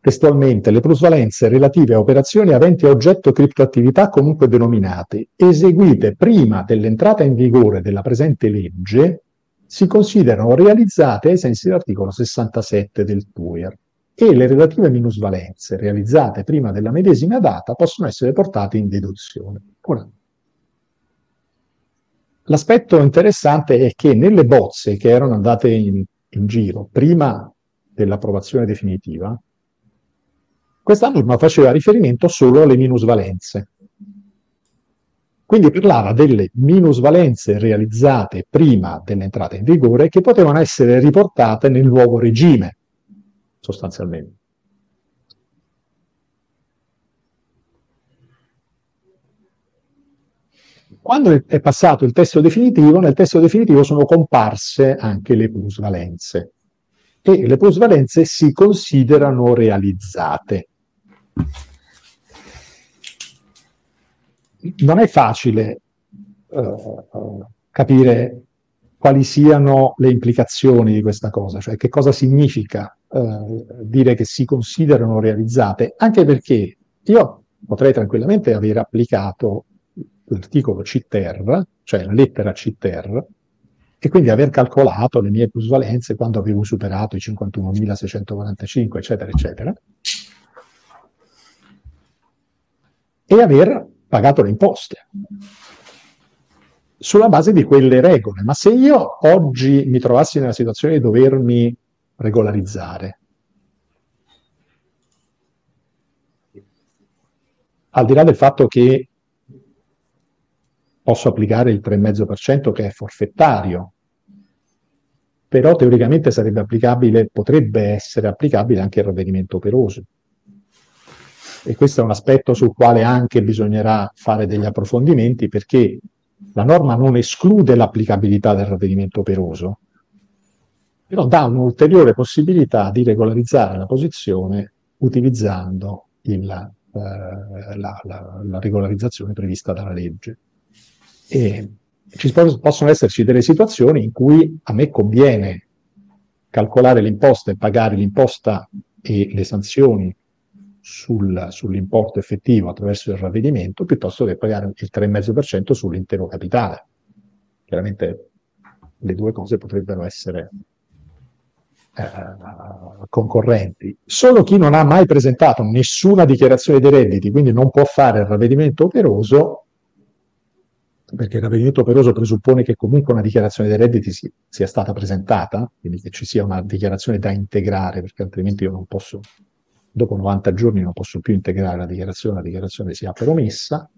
testualmente, le plusvalenze relative a operazioni aventi a oggetto criptoattività comunque denominate, eseguite prima dell'entrata in vigore della presente legge, si considerano realizzate ai sensi dell'articolo 67 del TUIR e le relative minusvalenze realizzate prima della medesima data possono essere portate in deduzione. Ora, l'aspetto interessante è che nelle bozze che erano andate in, in giro prima dell'approvazione definitiva, questa norma faceva riferimento solo alle minusvalenze. Quindi parlava delle minusvalenze realizzate prima dell'entrata in vigore che potevano essere riportate nel nuovo regime, sostanzialmente. Quando è passato il testo definitivo, nel testo definitivo sono comparse anche le plusvalenze e le plusvalenze si considerano realizzate non è facile uh, capire quali siano le implicazioni di questa cosa, cioè che cosa significa uh, dire che si considerano realizzate, anche perché io potrei tranquillamente aver applicato l'articolo CTER, cioè la lettera CTER, e quindi aver calcolato le mie plusvalenze quando avevo superato i 51.645, eccetera, eccetera, e aver pagato le imposte sulla base di quelle regole. Ma se io oggi mi trovassi nella situazione di dovermi regolarizzare, al di là del fatto che posso applicare il 3,5% che è forfettario, però teoricamente sarebbe applicabile, potrebbe essere applicabile anche il ravvedimento operoso. E questo è un aspetto sul quale anche bisognerà fare degli approfondimenti perché la norma non esclude l'applicabilità del ravvedimento operoso, però dà un'ulteriore possibilità di regolarizzare la posizione utilizzando il, eh, la, la, la regolarizzazione prevista dalla legge. E ci possono esserci delle situazioni in cui a me conviene calcolare l'imposta e pagare l'imposta e le sanzioni sul, sull'importo effettivo attraverso il ravvedimento piuttosto che pagare il 3,5% sull'intero capitale. Chiaramente le due cose potrebbero essere eh, concorrenti. Solo chi non ha mai presentato nessuna dichiarazione dei redditi, quindi non può fare il ravvedimento operoso, perché il ravvedimento operoso presuppone che comunque una dichiarazione dei redditi si, sia stata presentata, quindi che ci sia una dichiarazione da integrare, perché altrimenti io non posso, dopo 90 giorni non posso più integrare la dichiarazione, la dichiarazione si apre omessa.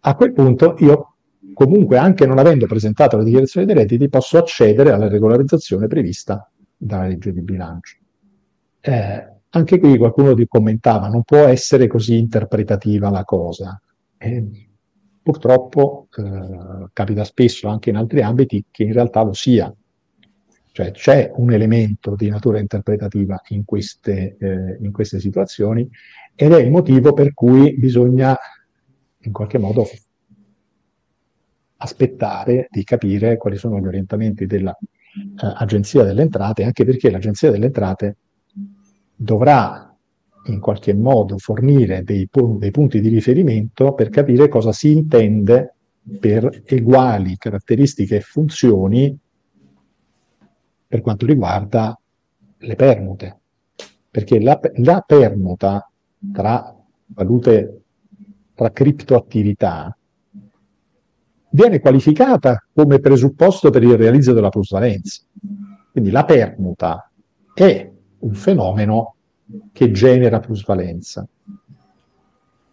A quel punto io comunque, anche non avendo presentato la dichiarazione dei redditi, posso accedere alla regolarizzazione prevista dalla legge di bilancio. Eh, anche qui qualcuno commentava, non può essere così interpretativa la cosa. Eh, purtroppo eh, capita spesso anche in altri ambiti che in realtà lo sia. Cioè c'è un elemento di natura interpretativa in queste, eh, in queste situazioni ed è il motivo per cui bisogna in qualche modo aspettare di capire quali sono gli orientamenti dell'Agenzia eh, delle Entrate, anche perché l'Agenzia delle Entrate dovrà in qualche modo fornire dei, dei punti di riferimento per capire cosa si intende per uguali caratteristiche e funzioni per quanto riguarda le permute. Perché la, la permuta tra valute, tra criptoattività, viene qualificata come presupposto per il realizzo della plusvalenza. Quindi la permuta è un fenomeno che genera plusvalenza.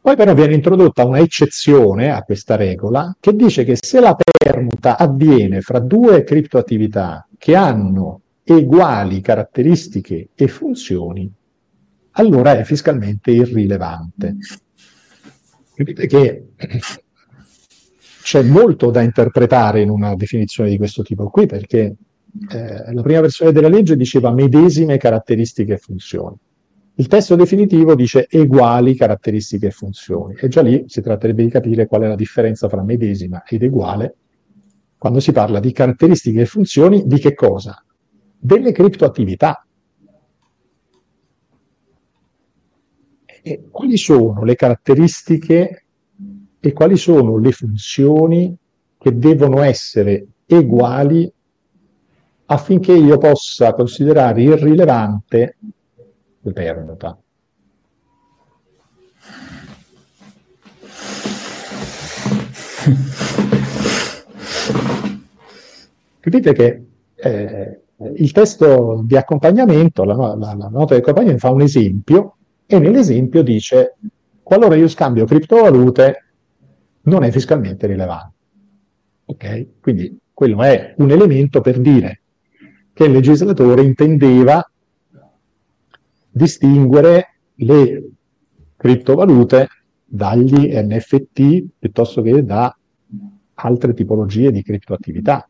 Poi però viene introdotta una eccezione a questa regola che dice che se la permuta avviene fra due criptoattività che hanno uguali caratteristiche e funzioni, allora è fiscalmente irrilevante. Capite che c'è molto da interpretare in una definizione di questo tipo qui, perché eh, la prima versione della legge diceva medesime caratteristiche e funzioni. Il testo definitivo dice uguali caratteristiche e funzioni e già lì si tratterebbe di capire qual è la differenza fra medesima ed uguale quando si parla di caratteristiche e funzioni di che cosa? Delle criptoattività. E quali sono le caratteristiche e quali sono le funzioni che devono essere uguali affinché io possa considerare irrilevante perdita. Capite che eh, il testo di accompagnamento, la, la, la nota di accompagnamento fa un esempio e nell'esempio dice qualora io scambio criptovalute non è fiscalmente rilevante. Ok? Quindi quello è un elemento per dire che il legislatore intendeva distinguere le criptovalute dagli NFT piuttosto che da altre tipologie di criptoattività.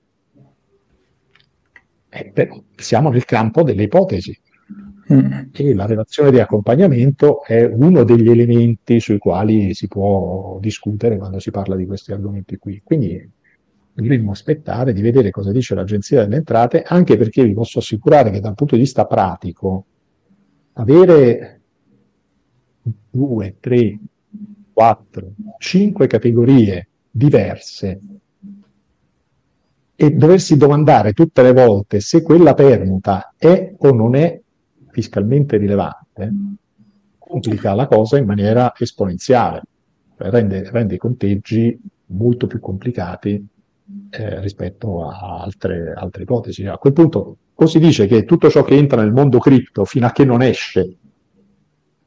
Eh, siamo nel campo delle ipotesi mm. e la relazione di accompagnamento è uno degli elementi sui quali si può discutere quando si parla di questi argomenti qui. Quindi dovremmo aspettare di vedere cosa dice l'Agenzia delle Entrate, anche perché vi posso assicurare che dal punto di vista pratico avere due, tre, quattro, cinque categorie diverse e doversi domandare tutte le volte se quella permuta è o non è fiscalmente rilevante complica la cosa in maniera esponenziale, cioè rende, rende i conteggi molto più complicati eh, rispetto a altre, altre ipotesi. A quel punto o si dice che tutto ciò che entra nel mondo cripto fino a che non esce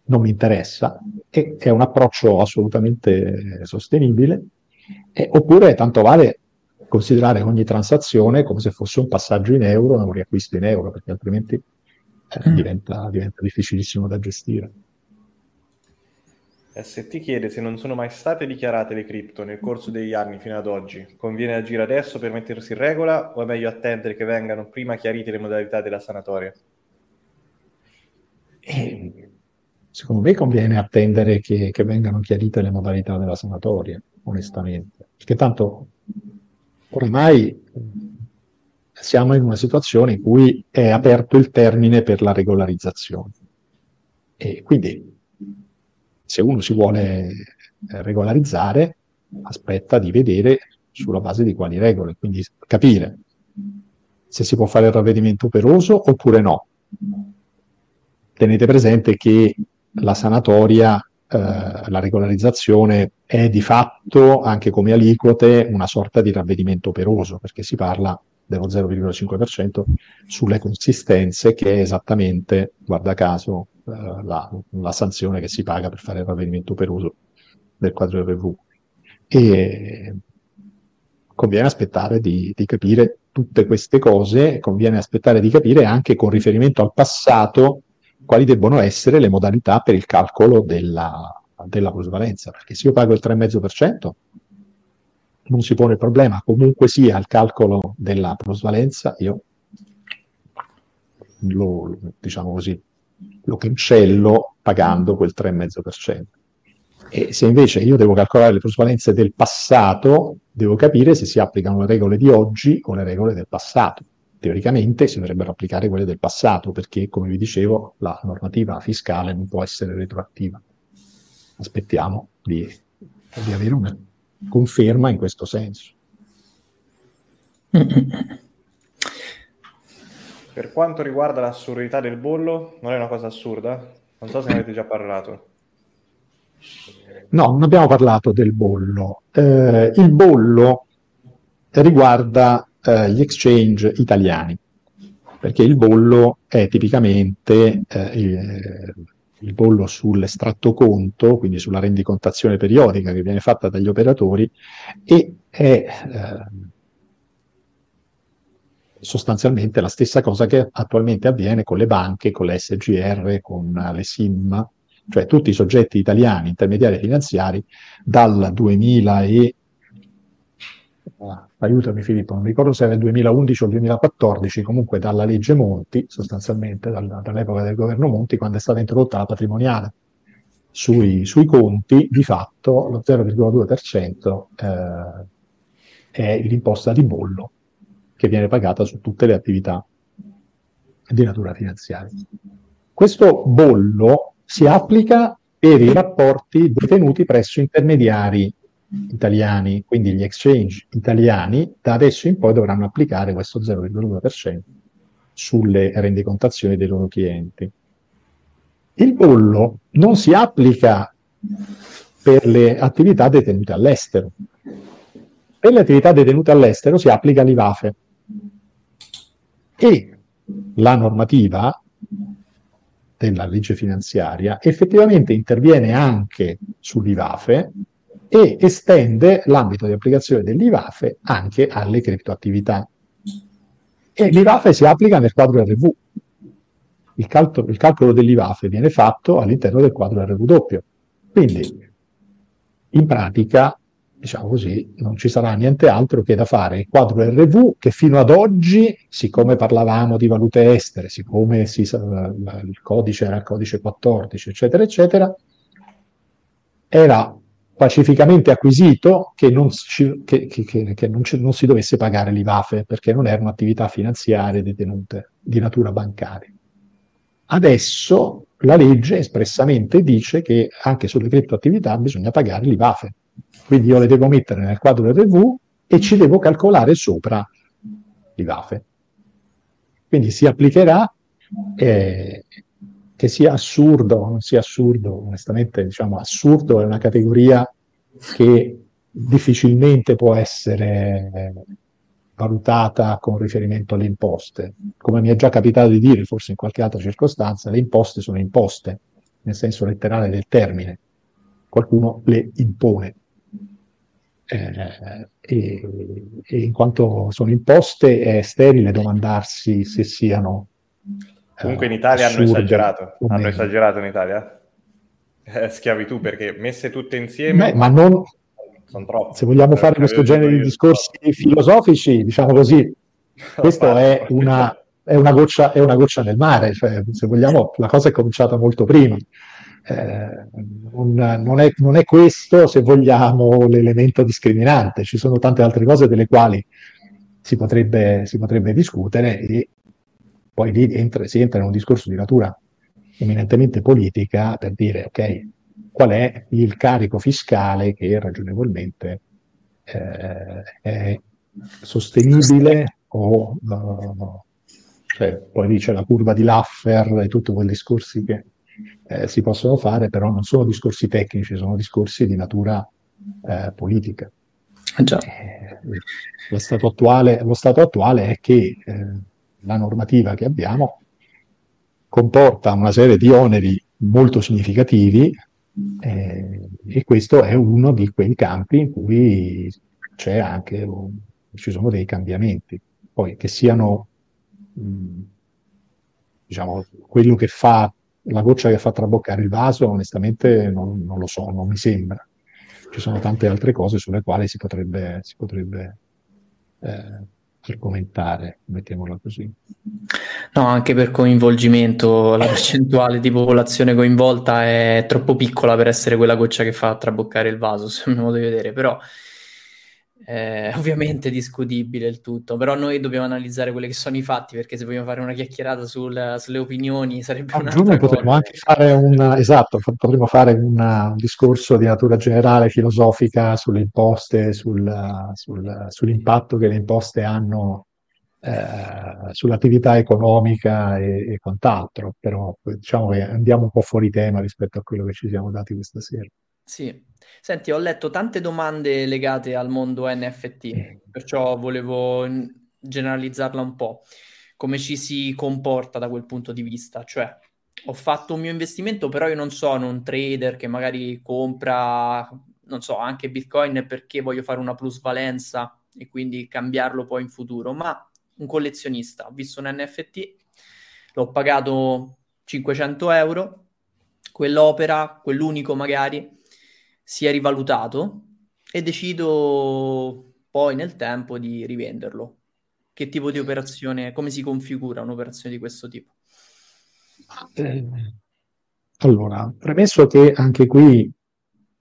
non mi interessa, e è un approccio assolutamente sostenibile, e, oppure tanto vale considerare ogni transazione come se fosse un passaggio in euro, un riacquisto in euro, perché altrimenti eh, mm. diventa, diventa difficilissimo da gestire. ST chiede se non sono mai state dichiarate le cripto nel corso degli anni fino ad oggi. Conviene agire adesso per mettersi in regola o è meglio attendere che vengano prima chiarite le modalità della sanatoria? Eh, secondo me conviene attendere che, che, vengano chiarite le modalità della sanatoria, onestamente. Perché tanto ormai siamo in una situazione in cui è aperto il termine per la regolarizzazione. E quindi se uno si vuole eh, regolarizzare, aspetta di vedere sulla base di quali regole, quindi capire se si può fare il ravvedimento operoso oppure no. Tenete presente che la sanatoria, eh, la regolarizzazione è di fatto anche come aliquote una sorta di ravvedimento operoso, perché si parla dello 0,5% sulle consistenze che è esattamente, guarda caso, eh, la, la, sanzione che si paga per fare il ravvedimento per uso del quadro RV. E conviene aspettare di, di capire tutte queste cose, conviene aspettare di capire anche con riferimento al passato quali debbono essere le modalità per il calcolo della, della plusvalenza, perché se io pago il 3,5% non si pone il problema, comunque sia il calcolo della plusvalenza, io lo, diciamo così, lo cancello pagando quel 3,5%. E se invece io devo calcolare le plusvalenze del passato, devo capire se si applicano le regole di oggi o le regole del passato. Teoricamente si dovrebbero applicare quelle del passato, perché, come vi dicevo, la normativa fiscale non può essere retroattiva. Aspettiamo di, di avere una conferma in questo senso. Per quanto riguarda l'assurdità del bollo, non è una cosa assurda? Non so se ne avete già parlato. No, non abbiamo parlato del bollo. Eh, il bollo riguarda eh, gli exchange italiani, perché il bollo è tipicamente eh, il, bollo sull'estratto conto, quindi sulla rendicontazione periodica che viene fatta dagli operatori, e è eh, sostanzialmente la stessa cosa che attualmente avviene con le banche, con le SGR, con le SIM, cioè tutti i soggetti italiani intermediari finanziari dal 2000 e aiutami Filippo, non ricordo se era il 2011 o il 2014, comunque dalla legge Monti, sostanzialmente dal, dall'epoca del governo Monti, quando è stata introdotta la patrimoniale sui, sui conti, di fatto lo 0,2% eh, è l'imposta di bollo che viene pagata su tutte le attività di natura finanziaria. Questo bollo si applica per i rapporti detenuti presso intermediari italiani, quindi gli exchange italiani da adesso in poi dovranno applicare questo 0,2% sulle rendicontazioni dei loro clienti. Il bollo non si applica per le attività detenute all'estero. Per le attività detenute all'estero si applica l'IVAFE, e la normativa della legge finanziaria effettivamente interviene anche sull'IVAFE e estende l'ambito di applicazione dell'IVAFE anche alle criptoattività. E l'IVAFE si applica nel quadro RV. Il, calcolo, il calcolo dell'IVAFE viene fatto all'interno del quadro RW. Quindi, in pratica, diciamo così, non ci sarà niente altro che da fare il quadro RV che fino ad oggi, siccome parlavamo di valute estere, siccome si, il codice era il codice 14, eccetera, eccetera, era pacificamente acquisito che non, ci, che, che, che non, ci, non si dovesse pagare l'IVAFE perché non erano attività finanziarie detenute di natura bancaria. Adesso la legge espressamente dice che anche sulle criptoattività bisogna pagare l'IVAFE quindi io le devo mettere nel quadro RV e ci devo calcolare sopra l'IVAFE. Quindi si applicherà, eh, che sia assurdo non sia assurdo, onestamente diciamo assurdo è una categoria che difficilmente può essere valutata con riferimento alle imposte. Come mi è già capitato di dire, forse in qualche altra circostanza, le imposte sono imposte, nel senso letterale del termine. Qualcuno le impone. Eh, e, e, in quanto sono imposte è sterile domandarsi se siano comunque in Italia hanno esagerato. hanno esagerato in Italia? Eh, schiavitù perché messe tutte insieme Beh, ma non se vogliamo fare questo genere di discorsi filosofici diciamo così questo è una, è, una goccia, è una goccia nel mare cioè, se vogliamo la cosa è cominciata molto prima. Eh, non, non, è, non, è, questo, se vogliamo, l'elemento discriminante. Ci sono tante altre cose delle quali si potrebbe, si potrebbe discutere e poi lì entra, si entra in un discorso di natura eminentemente politica per dire, ok, qual è il carico fiscale che ragionevolmente eh, è sostenibile o no, cioè, poi lì c'è la curva di Laffer e tutti quei discorsi che eh, si possono fare, però non sono discorsi tecnici, sono discorsi di natura eh, politica. Eh, lo, stato attuale, lo, stato attuale, è che eh, la normativa che abbiamo comporta una serie di oneri molto significativi eh, e questo è uno di quei campi in cui c'è anche un, ci sono dei cambiamenti. Poi che siano mh, diciamo, quello che fa la goccia che fa traboccare il vaso, onestamente non, non, lo so, non mi sembra. Ci sono tante altre cose sulle quali si potrebbe, si potrebbe eh, argomentare, mettiamola così. No, anche per coinvolgimento, la percentuale di popolazione coinvolta è troppo piccola per essere quella goccia che fa traboccare il vaso, se mi modo di vedere, però eh, ovviamente discutibile il tutto, però noi dobbiamo analizzare quelli che sono i fatti, perché se vogliamo fare una chiacchierata sul, sulle opinioni sarebbe A giugno potremmo anche fare un, esatto, potremmo fare una, un discorso di natura generale, filosofica, sulle imposte, sul, sul, sull'impatto che le imposte hanno eh, sull'attività economica e, e quant'altro, però diciamo che andiamo un po' fuori tema rispetto a quello che ci siamo dati questa sera. Sì, senti, ho letto tante domande legate al mondo NFT, perciò volevo generalizzarla un po'. Come ci si comporta da quel punto di vista? Cioè, ho fatto un mio investimento, però io non sono un trader che magari compra, non so, anche Bitcoin perché voglio fare una plusvalenza e quindi cambiarlo poi in futuro, ma un collezionista, ho visto un NFT, l'ho pagato 500 euro, quell'opera, quell'unico magari, si è rivalutato e decido poi nel tempo di rivenderlo. Che tipo di operazione, come si configura un'operazione di questo tipo? Eh, allora, premesso che anche qui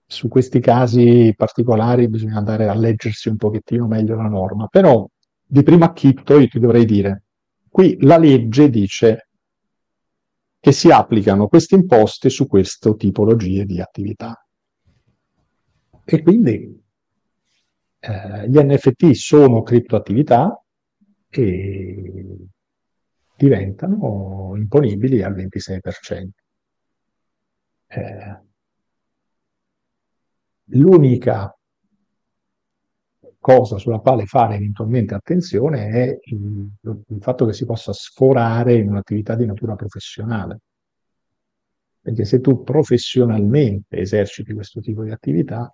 su questi casi particolari bisogna andare a leggersi un pochettino meglio la norma, però di primo acchitto io ti dovrei dire, qui la legge dice che si applicano queste imposte su queste tipologie di attività. E quindi eh, gli NFT sono criptoattività e diventano imponibili al 26%. Eh, l'unica cosa sulla quale fare eventualmente attenzione è il, il, fatto che si possa sforare in un'attività di natura professionale. Perché se tu professionalmente eserciti questo tipo di attività,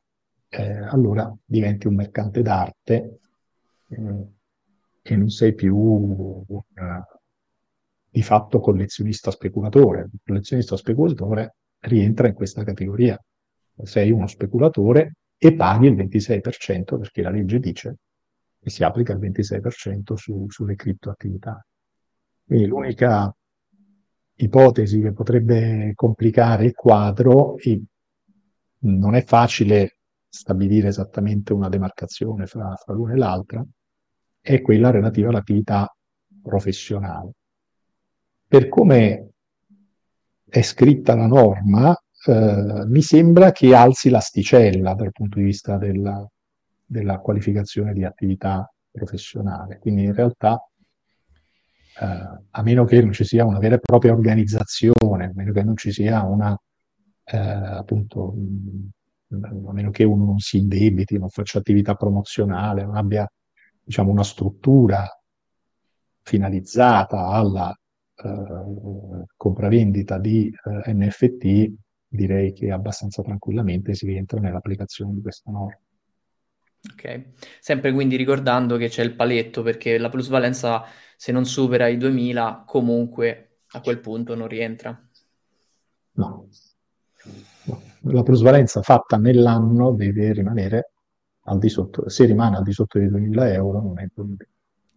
eh, allora diventi un mercante d'arte eh, e non sei più un, di fatto collezionista speculatore. Il collezionista speculatore rientra in questa categoria. Sei uno speculatore e paghi il 26% perché la legge dice che si applica il 26% su, sulle criptoattività. Quindi l'unica ipotesi che potrebbe complicare il quadro, non è facile stabilire esattamente una demarcazione fra, fra l'una e l'altra, è quella relativa all'attività professionale. Per come è scritta la norma, eh, mi sembra che alzi l'asticella dal punto di vista della, della qualificazione di attività professionale. Quindi in realtà eh, a meno che non ci sia una vera e propria organizzazione, a meno che non ci sia una, eh, appunto, a meno che uno non si indebiti, non faccia attività promozionale, non abbia, diciamo, una struttura finalizzata alla eh, compravendita di eh, NFT, direi che abbastanza tranquillamente si rientra nell'applicazione di questa norma. Ok, sempre quindi ricordando che c'è il paletto perché la plusvalenza se non supera i 2000 comunque a quel punto non rientra. No. La plusvalenza fatta nell'anno deve rimanere al di sotto, se rimane al di sotto dei 2000 euro non è imponibile.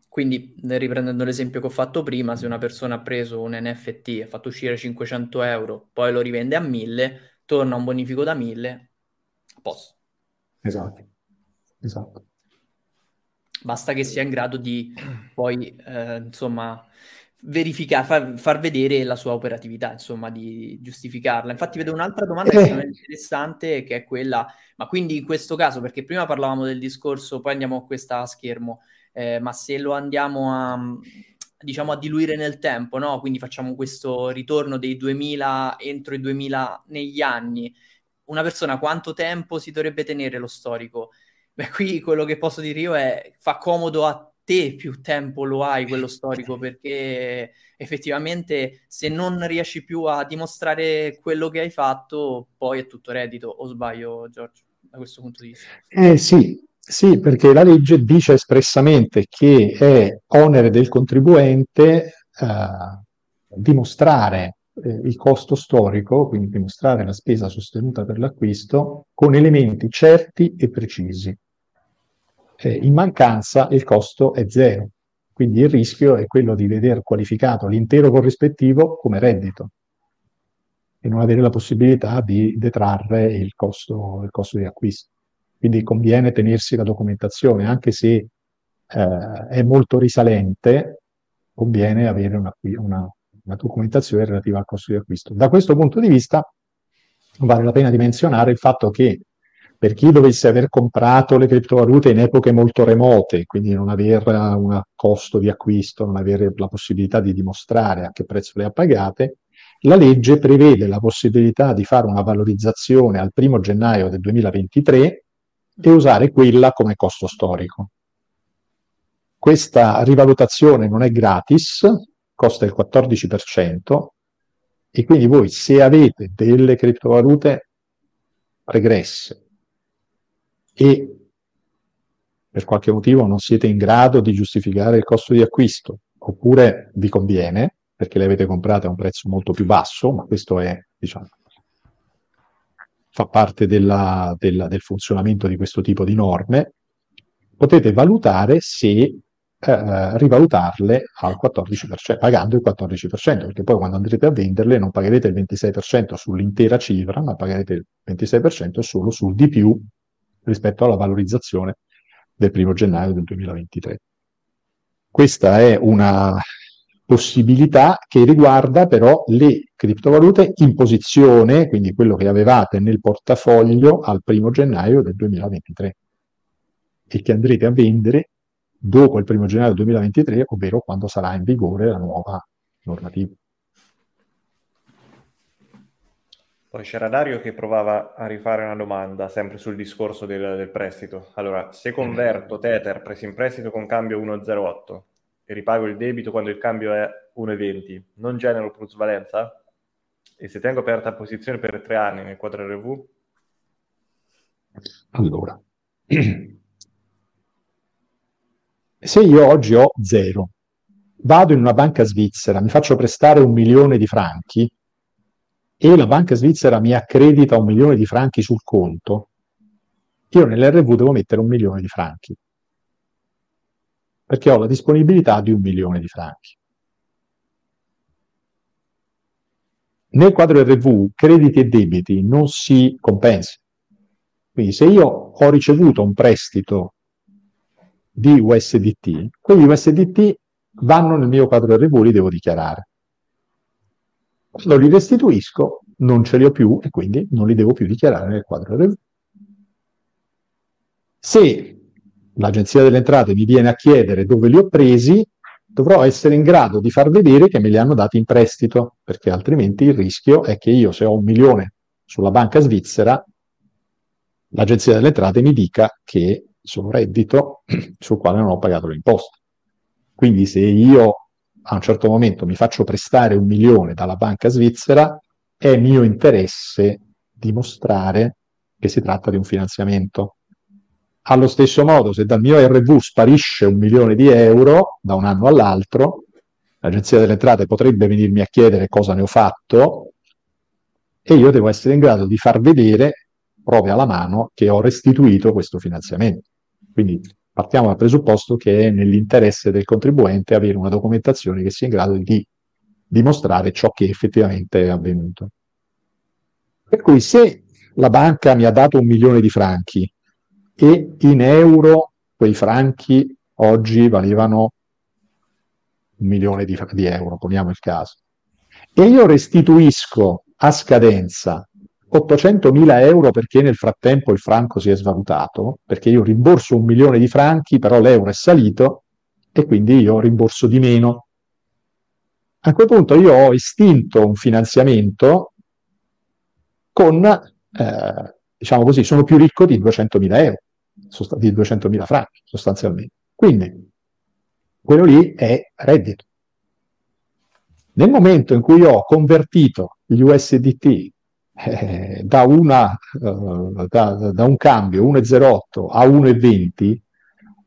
Quindi, riprendendo l'esempio che ho fatto prima, se una persona ha preso un NFT, ha fatto uscire 500 euro, poi lo rivende a 1000, torna un bonifico da 1000, a posto. Esatto. Esatto. Basta che sia in grado di poi, eh, insomma, verificare, far, far, vedere la sua operatività, insomma, di giustificarla. Infatti vedo un'altra domanda che è interessante, che è quella, ma quindi in questo caso, perché prima parlavamo del discorso, poi andiamo a questa schermo, eh, ma se lo andiamo a diciamo a diluire nel tempo, no? Quindi facciamo questo ritorno dei 2000 entro i 2000 negli anni. Una persona quanto tempo si dovrebbe tenere lo storico? Beh, qui quello che posso dire io è fa comodo a te più tempo lo hai quello storico perché effettivamente se non riesci più a dimostrare quello che hai fatto poi è tutto reddito o sbaglio Giorgio da questo punto di vista? Eh sì sì perché la legge dice espressamente che è onere del contribuente eh, dimostrare eh, il costo storico, quindi dimostrare la spesa sostenuta per l'acquisto, con elementi certi e precisi eh, in mancanza il costo è zero. Quindi il rischio è quello di veder qualificato l'intero corrispettivo come reddito e non avere la possibilità di detrarre il costo, il costo di acquisto. Quindi conviene tenersi la documentazione, anche se eh, è molto risalente, conviene avere una, una, una documentazione relativa al costo di acquisto. Da questo punto di vista vale la pena di menzionare il fatto che per chi dovesse aver comprato le criptovalute in epoche molto remote, quindi non avere un costo di acquisto, non avere la possibilità di dimostrare a che prezzo le ha pagate, la legge prevede la possibilità di fare una valorizzazione al primo gennaio del 2023 e usare quella come costo storico. Questa rivalutazione non è gratis, costa il 14%, e quindi voi se avete delle criptovalute regresse e per qualche motivo non siete in grado di giustificare il costo di acquisto, oppure vi conviene perché le avete comprate a un prezzo molto più basso, ma questo è, diciamo, fa parte della, della, del funzionamento di questo tipo di norme, potete valutare se eh, rivalutarle al 14%, pagando il 14%, perché poi quando andrete a venderle non pagherete il 26% sull'intera cifra, ma pagherete il 26% solo sul di più rispetto alla valorizzazione del primo gennaio del 2023. Questa è una possibilità che riguarda però le criptovalute in posizione, quindi quello che avevate nel portafoglio al primo gennaio del 2023 e che andrete a vendere dopo il primo gennaio del 2023, ovvero quando sarà in vigore la nuova normativa. Poi c'era Dario che provava a rifare una domanda, sempre sul discorso del, del prestito. Allora, se converto Tether preso in prestito con cambio 1,08 e ripago il debito quando il cambio è 1,20, non genero plusvalenza? E se tengo aperta posizione per tre anni nel quadro RV? Allora, se io oggi ho zero, vado in una banca svizzera, mi faccio prestare un milione di franchi, e la banca svizzera mi accredita un milione di franchi sul conto, io nell'RV devo mettere un milione di franchi, perché ho la disponibilità di un milione di franchi. Nel quadro RV crediti e debiti non si compensano. Quindi se io ho ricevuto un prestito di USDT, quegli USDT vanno nel mio quadro RV, li devo dichiarare lo li restituisco, non ce li ho più e quindi non li devo più dichiarare nel quadro RV. Se l'Agenzia delle Entrate mi viene a chiedere dove li ho presi, dovrò essere in grado di far vedere che me li hanno dati in prestito, perché altrimenti il rischio è che io se ho un milione sulla banca svizzera, l'agenzia delle entrate mi dica che sono reddito sul quale non ho pagato l'imposta. Quindi se io a un certo momento mi faccio prestare un milione dalla banca svizzera, è mio interesse dimostrare che si tratta di un finanziamento. Allo stesso modo, se dal mio RV sparisce un milione di euro da un anno all'altro, l'Agenzia delle Entrate potrebbe venirmi a chiedere cosa ne ho fatto e io devo essere in grado di far vedere, prove alla mano, che ho restituito questo finanziamento. Quindi partiamo dal presupposto che è nell'interesse del contribuente avere una documentazione che sia in grado di dimostrare ciò che effettivamente è avvenuto. Per cui se la banca mi ha dato un milione di franchi e in euro quei franchi oggi valevano un milione di, di euro, poniamo il caso, e io restituisco a scadenza 800.000 euro perché nel frattempo il franco si è svalutato, perché io rimborso un milione di franchi, però l'euro è salito e quindi io rimborso di meno. A quel punto io ho estinto un finanziamento con, eh, diciamo così, sono più ricco di 200.000 euro, di 200.000 franchi sostanzialmente. Quindi quello lì è reddito. Nel momento in cui ho convertito gli USDT eh, da, una, uh, da, da, un cambio 1,08 a 1,20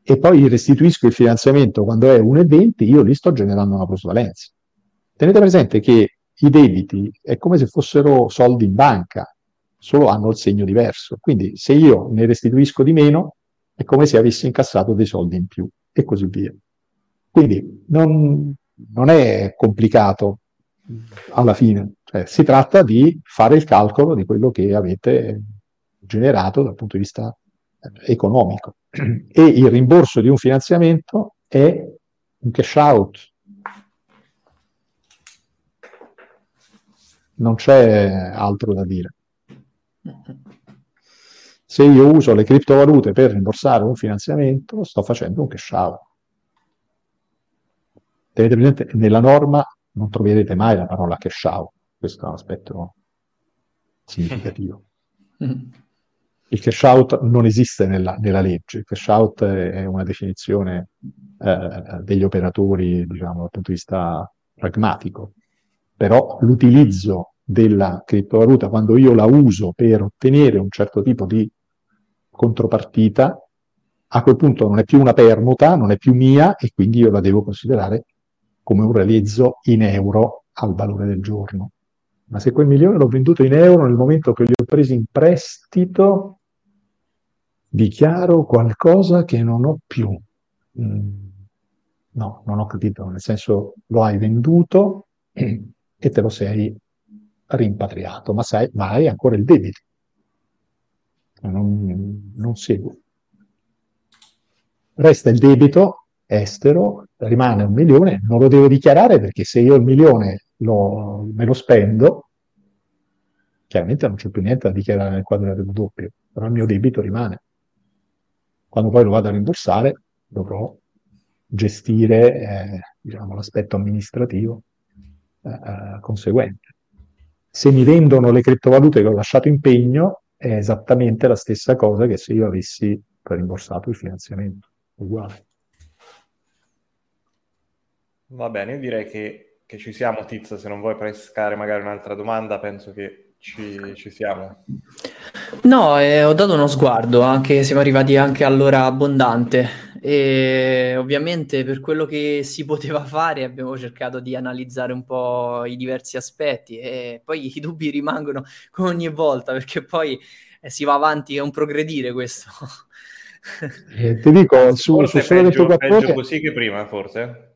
e poi restituisco il finanziamento quando è 1,20, io lì sto generando una plusvalenza. Tenete presente che i debiti è come se fossero soldi in banca, solo hanno il segno diverso. Quindi se io ne restituisco di meno, è come se avessi incassato dei soldi in più e così via. Quindi non, non è complicato alla fine. Cioè, si tratta di fare il calcolo di quello che avete generato dal punto di vista eh, economico. E il rimborso di un finanziamento è un cash out. Non c'è altro da dire. Se io uso le criptovalute per rimborsare un finanziamento, sto facendo un cash out. Tenete presente, nella norma non troverete mai la parola cash out, questo è un aspetto significativo. Il cash out non esiste nella, nella legge, il cash out è una definizione eh, degli operatori, diciamo, dal punto di vista pragmatico, però l'utilizzo della criptovaluta quando io la uso per ottenere un certo tipo di contropartita, a quel punto non è più una permuta, non è più mia e quindi io la devo considerare come un realizzo in euro al valore del giorno. Ma se quel milione l'ho venduto in euro nel momento che li ho presi in prestito, dichiaro qualcosa che non ho più. Mm, no, non ho capito, nel senso lo hai venduto e te lo sei rimpatriato, ma, sai, ma hai ancora il debito. Non, non seguo. Resta il debito estero, rimane un milione, non lo devo dichiarare perché se io il milione lo, me lo spendo, chiaramente non c'è più niente da dichiarare nel quadro del doppio, però il mio debito rimane. Quando poi lo vado a rimborsare dovrò gestire eh, diciamo, l'aspetto amministrativo eh, eh conseguente. Se mi vendono le criptovalute che ho lasciato impegno, è esattamente la stessa cosa che se io avessi rimborsato il finanziamento, uguale. Va bene, direi che, che, ci siamo, Tizio. Se non vuoi pescare magari un'altra domanda, penso che ci, ci siamo. No, eh, ho dato uno sguardo, anche siamo arrivati anche all'ora abbondante. E ovviamente per quello che si poteva fare abbiamo cercato di analizzare un po' i diversi aspetti e poi i dubbi rimangono come ogni volta perché poi eh, si va avanti, è un progredire questo. Eh, ti dico, su, forse su peggio, peggio così che prima, forse?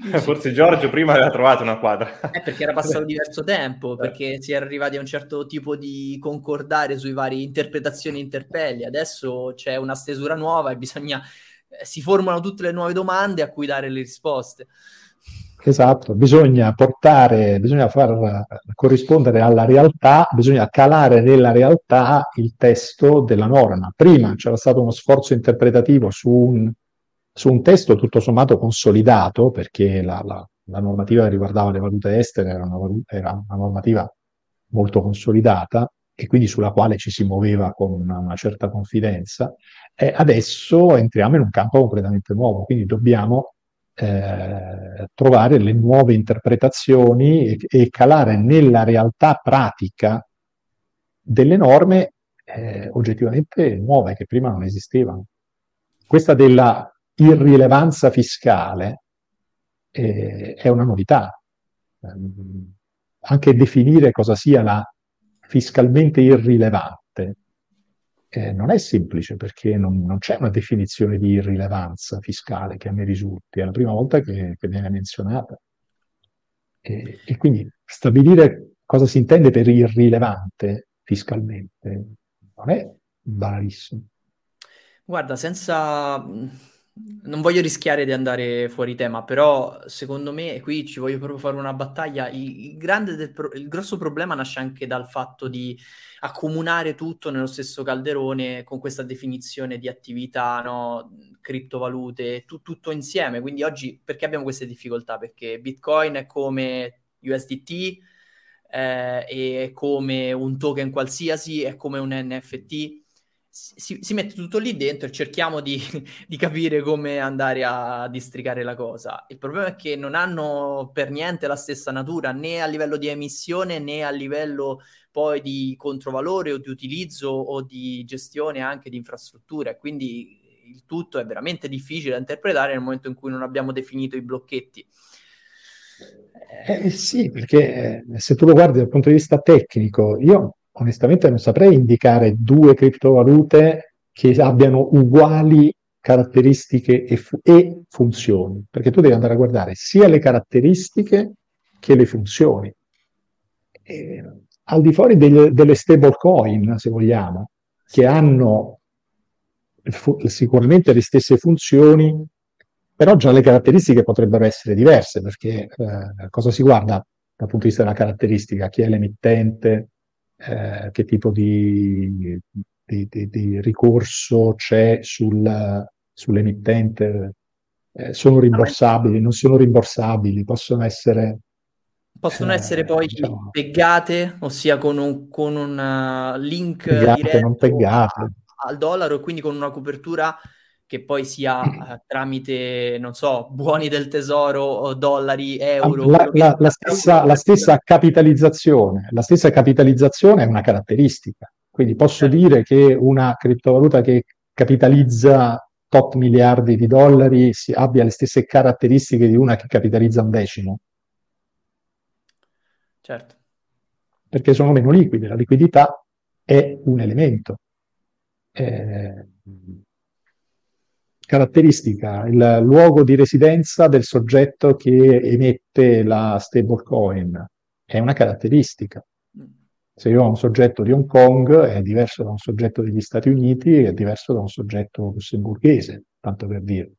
Forse Giorgio prima aveva trovato una quadra. Eh, perché era passato diverso tempo, perché si è arrivati a un certo tipo di concordare sui vari interpretazioni e interpelli. Adesso c'è una stesura nuova e bisogna... Eh, si formano tutte le nuove domande a cui dare le risposte. Esatto, bisogna portare, bisogna far corrispondere alla realtà, bisogna calare nella realtà il testo della norma. Prima c'era stato uno sforzo interpretativo su un su un testo tutto sommato consolidato, perché la, la, la normativa che riguardava le valute estere era una, era una, normativa molto consolidata e quindi sulla quale ci si muoveva con una, una certa confidenza, e adesso entriamo in un campo completamente nuovo, quindi dobbiamo eh, trovare le nuove interpretazioni e, e, calare nella realtà pratica delle norme eh, oggettivamente nuove che prima non esistevano. Questa della irrilevanza fiscale eh, è una novità. Um, anche definire cosa sia la fiscalmente irrilevante eh, non è semplice perché non, non, c'è una definizione di irrilevanza fiscale che a me risulti, è la prima volta che, che viene menzionata. E, e, quindi stabilire cosa si intende per irrilevante fiscalmente non è banalissimo. Guarda, senza non voglio rischiare di andare fuori tema, però secondo me, e qui ci voglio proprio fare una battaglia, il, il, pro- il, grosso problema nasce anche dal fatto di accomunare tutto nello stesso calderone con questa definizione di attività, no? criptovalute, tu- tutto insieme. Quindi oggi perché abbiamo queste difficoltà? Perché Bitcoin è come USDT, eh, è come un token qualsiasi, è come un NFT si, si, mette tutto lì dentro e cerchiamo di, di, capire come andare a districare la cosa. Il problema è che non hanno per niente la stessa natura né a livello di emissione né a livello poi di controvalore o di utilizzo o di gestione anche di infrastrutture. Quindi il tutto è veramente difficile da interpretare nel momento in cui non abbiamo definito i blocchetti. Eh, sì, perché eh, se tu lo guardi dal punto di vista tecnico, io onestamente non saprei indicare due criptovalute che abbiano uguali caratteristiche e, fu- e, funzioni, perché tu devi andare a guardare sia le caratteristiche che le funzioni. E, al di fuori delle, delle stablecoin, se vogliamo, che hanno fu- sicuramente le stesse funzioni, però già le caratteristiche potrebbero essere diverse, perché eh, cosa si guarda dal punto di vista della caratteristica? Chi è l'emittente? Eh, che tipo di, di, di, di, ricorso c'è sul, sull'emittente, eh, sono rimborsabili, non sono rimborsabili, possono essere... Possono eh, essere poi diciamo, peggate, ossia con un, con un uh, link peggate, diretto al dollaro e quindi con una copertura che poi sia uh, tramite, non so, buoni del tesoro, dollari, euro. La, la, la, stessa, la, stessa, capitalizzazione, la stessa capitalizzazione è una caratteristica. Quindi posso certo. dire che una criptovaluta che capitalizza tot miliardi di dollari si, abbia le stesse caratteristiche di una che capitalizza un decimo. Certo. Perché sono meno liquide, la liquidità è un elemento. Eh, caratteristica, il luogo di residenza del soggetto che emette la stablecoin. È una caratteristica. Se io ho un soggetto di Hong Kong è diverso da un soggetto degli Stati Uniti, è diverso da un soggetto lussemburghese, tanto per dire.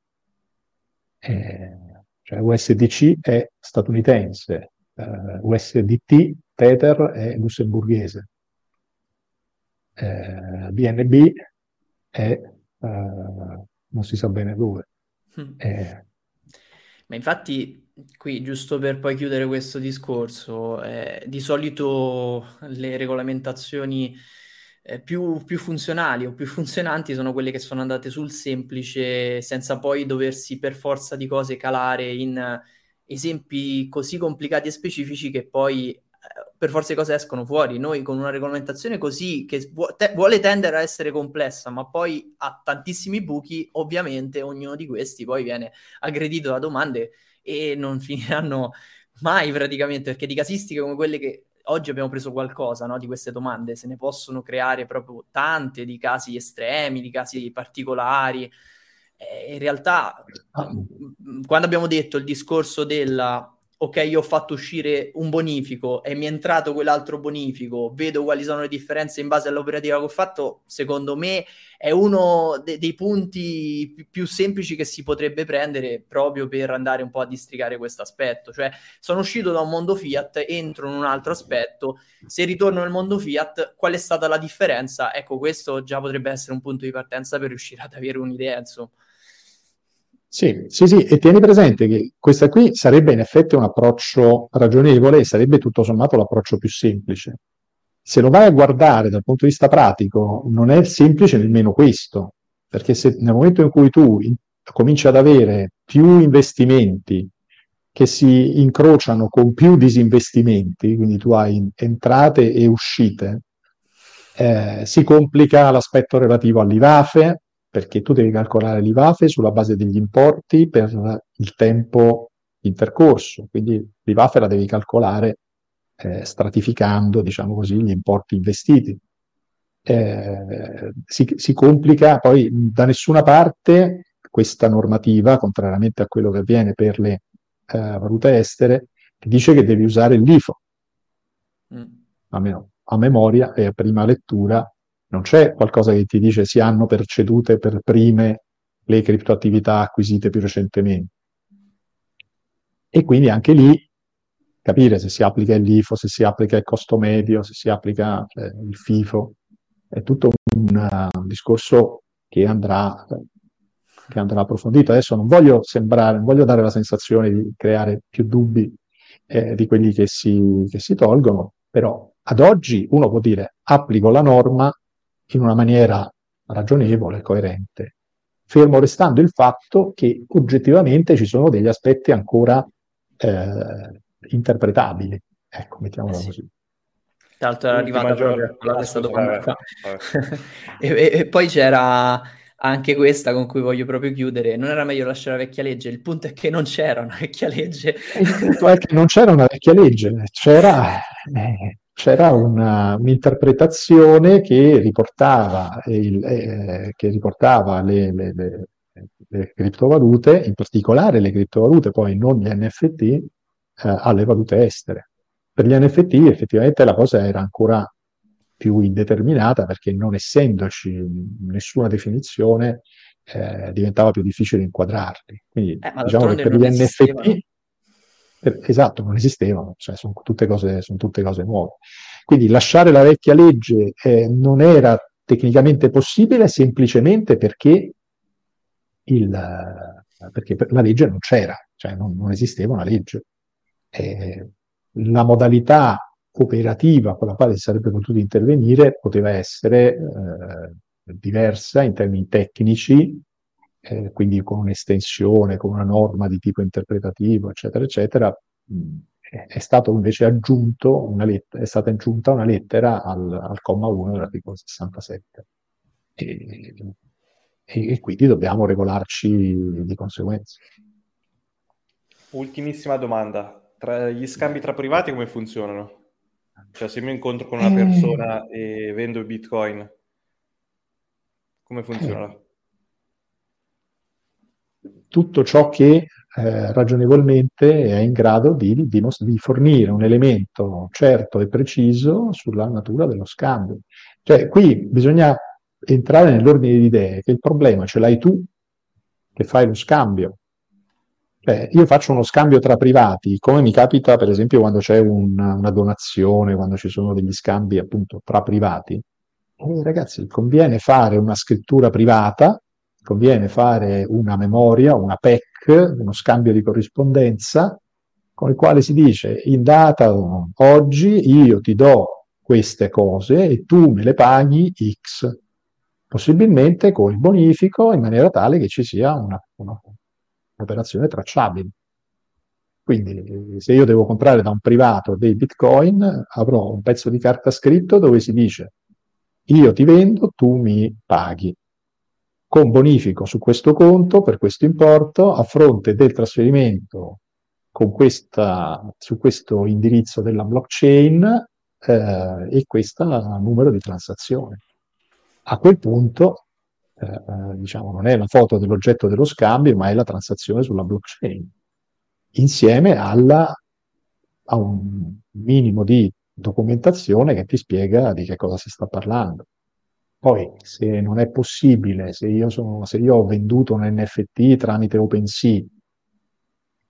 Eh, cioè USDC è statunitense, eh, USDT, Tether è lussemburghese, eh, BNB è eh, non si sa bene dove. Mm. Eh. Ma infatti, qui giusto per poi chiudere questo discorso, eh, di solito le regolamentazioni eh, più, più, funzionali o più funzionanti sono quelle che sono andate sul semplice senza poi doversi per forza di cose calare in esempi così complicati e specifici che poi per forza di cose escono fuori. Noi con una regolamentazione così che vuole tendere a essere complessa, ma poi ha tantissimi buchi, ovviamente ognuno di questi poi viene aggredito da domande e non finiranno mai praticamente, perché di casistiche come quelle che oggi abbiamo preso qualcosa no, di queste domande, se ne possono creare proprio tante di casi estremi, di casi particolari. Eh, in realtà, ah. quando abbiamo detto il discorso della ok, io ho fatto uscire un bonifico e mi è entrato quell'altro bonifico, vedo quali sono le differenze in base all'operativa che ho fatto, secondo me è uno de- dei punti pi- più semplici che si potrebbe prendere proprio per andare un po' a districare questo aspetto. Cioè, sono uscito da un mondo Fiat, entro in un altro aspetto, se ritorno nel mondo Fiat, qual è stata la differenza? Ecco, questo già potrebbe essere un punto di partenza per riuscire ad avere un'idea, insomma. Sì, sì, sì, e tieni presente che questa qui sarebbe in effetti un approccio ragionevole e sarebbe tutto sommato l'approccio più semplice. Se lo vai a guardare dal punto di vista pratico, non è semplice nemmeno questo, perché se nel momento in cui tu in, cominci ad avere più investimenti che si incrociano con più disinvestimenti, quindi tu hai entrate e uscite, eh, si complica l'aspetto relativo all'IVAFE, perché tu devi calcolare l'IVAFE sulla base degli importi per il tempo intercorso, quindi l'IVAFE la devi calcolare eh, stratificando, diciamo così, gli importi investiti. Eh, si, si, complica poi da nessuna parte questa normativa, contrariamente a quello che avviene per le eh, valute estere, ti dice che devi usare il LIFO. Mm. Almeno a memoria e a prima lettura non c'è qualcosa che ti dice si hanno percedute per prime le criptoattività acquisite più recentemente. E quindi anche lì capire se si applica il LIFO, se si applica il costo medio, se si applica eh, il FIFO, è tutto un, uh, discorso che andrà, che andrà, approfondito. Adesso non voglio sembrare, non voglio dare la sensazione di creare più dubbi eh, di quelli che si, che si tolgono, però ad oggi uno può dire applico la norma in una maniera ragionevole, coerente, fermo restando il fatto che oggettivamente ci sono degli aspetti ancora eh, interpretabili. Ecco, mettiamola eh sì. così. Tra l'altro era arrivata proprio questa domanda qua. e, e, poi c'era anche questa con cui voglio proprio chiudere. Non era meglio lasciare la vecchia legge? Il punto è che non c'era una vecchia legge. Il punto è che non c'era una vecchia legge, c'era eh, c'era una, un'interpretazione che riportava, il, eh, che riportava le, le, le, le, criptovalute, in particolare le criptovalute, poi non gli NFT, eh, alle valute estere. Per gli NFT effettivamente la cosa era ancora più indeterminata perché non essendoci nessuna definizione eh, diventava più difficile inquadrarli. Quindi eh, diciamo che per gli NFT esatto, non esistevano, cioè sono tutte cose, sono tutte cose nuove. Quindi lasciare la vecchia legge eh, non era tecnicamente possibile semplicemente perché, il, perché la legge non c'era, cioè non, non esisteva una legge. Eh, la modalità operativa con la quale si sarebbe potuto intervenire poteva essere eh, diversa in termini tecnici eh, quindi con un'estensione, con una norma di tipo interpretativo, eccetera, eccetera, mh, è stato invece aggiunto una lettera, è stata aggiunta una lettera al, al comma 1 dell'articolo 67. E, e, e, quindi dobbiamo regolarci di conseguenza. Ultimissima domanda. Tra gli scambi tra privati come funzionano? Cioè se mi incontro con una persona eh. e vendo bitcoin, come funziona? Eh tutto ciò che eh, ragionevolmente è in grado di, di, di, fornire un elemento certo e preciso sulla natura dello scambio. Cioè, qui bisogna entrare nell'ordine di idee, che il problema ce l'hai tu che fai lo scambio. Cioè, io faccio uno scambio tra privati, come mi capita per esempio quando c'è un, una donazione, quando ci sono degli scambi appunto tra privati. E, ragazzi, conviene fare una scrittura privata conviene fare una memoria, una PEC, uno scambio di corrispondenza, con il quale si dice in data oggi io ti do queste cose e tu me le paghi X, possibilmente con il bonifico in maniera tale che ci sia una, una, un'operazione tracciabile. Quindi se io devo comprare da un privato dei bitcoin, avrò un pezzo di carta scritto dove si dice io ti vendo, tu mi paghi con bonifico su questo conto per questo importo a fronte del trasferimento questa, su questo indirizzo della blockchain eh, e questo numero di transazioni. A quel punto, eh, eh, diciamo, non è la foto dell'oggetto dello scambio, ma è la transazione sulla blockchain, insieme alla, a un minimo di documentazione che ti spiega di che cosa si sta parlando. Poi, se non è possibile, se io, sono, se io ho venduto un NFT tramite OpenSea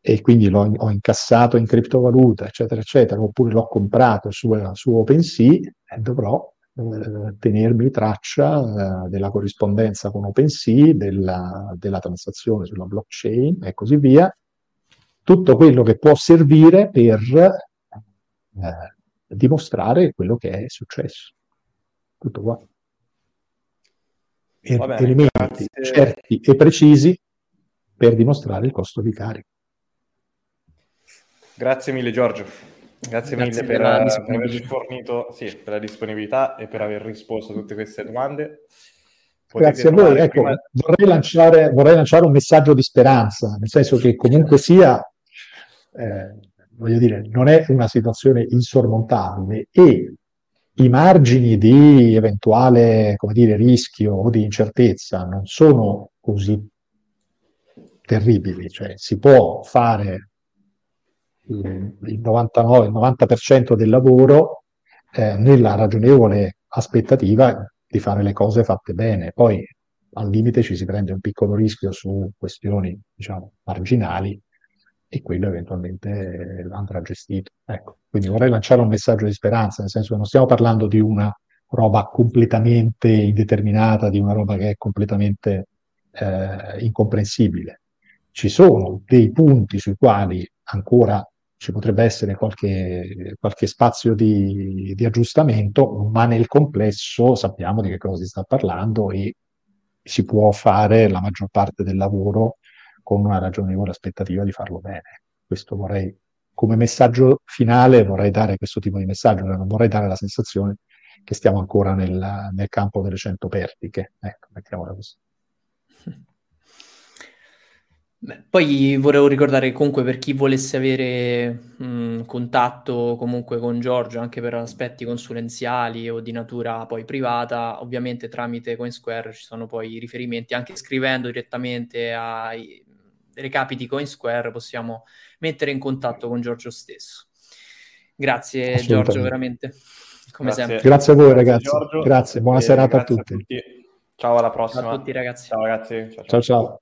e quindi l'ho, ho incassato in criptovaluta, eccetera, eccetera, oppure l'ho comprato su, su OpenSea, eh, dovrò eh, tenermi traccia eh, della corrispondenza con OpenSea, della, della transazione sulla blockchain e così via, tutto quello che può servire per eh, dimostrare quello che è successo. Tutto qua. Bene, elementi grazie. certi e precisi per dimostrare il costo di carico. Grazie mille Giorgio. Grazie, Grazie mille per, per, per averci fornito sì, per la disponibilità e per aver risposto a tutte queste domande. Potete Grazie a voi. Ecco, prima... vorrei, lanciare, vorrei, lanciare, un messaggio di speranza, nel senso che comunque sia, eh, voglio dire, non è una situazione insormontabile e i margini di eventuale, dire, rischio o di incertezza non sono così terribili, cioè si può fare il 99, il 90% del lavoro eh, nella ragionevole aspettativa di fare le cose fatte bene. Poi al limite ci si prende un piccolo rischio su questioni, diciamo, marginali e quello eventualmente andrà gestito. Ecco. Quindi vorrei lanciare un messaggio di speranza, nel senso che non stiamo parlando di una roba completamente indeterminata, di una roba che è completamente eh, incomprensibile. Ci sono dei punti sui quali ancora ci potrebbe essere qualche, qualche spazio di, di, aggiustamento, ma nel complesso sappiamo di che cosa si sta parlando e si può fare la maggior parte del lavoro con una ragionevole aspettativa di farlo bene. Questo vorrei, come messaggio finale, vorrei dare questo tipo di messaggio, cioè non vorrei dare la sensazione che stiamo ancora nel, nel campo delle cento pertiche. Ecco, mettiamola così. Beh, poi volevo ricordare comunque per chi volesse avere mh, contatto comunque con Giorgio anche per aspetti consulenziali o di natura poi privata, ovviamente tramite CoinSquare ci sono poi riferimenti, anche scrivendo direttamente ai recapiti CoinSquare possiamo mettere in contatto con Giorgio stesso. Grazie Giorgio, veramente, come grazie. sempre. Grazie a voi ragazzi, grazie, grazie. buona serata a tutti. a tutti. Ciao alla prossima. Ciao a tutti ragazzi. Ciao ragazzi. ciao. ciao. ciao.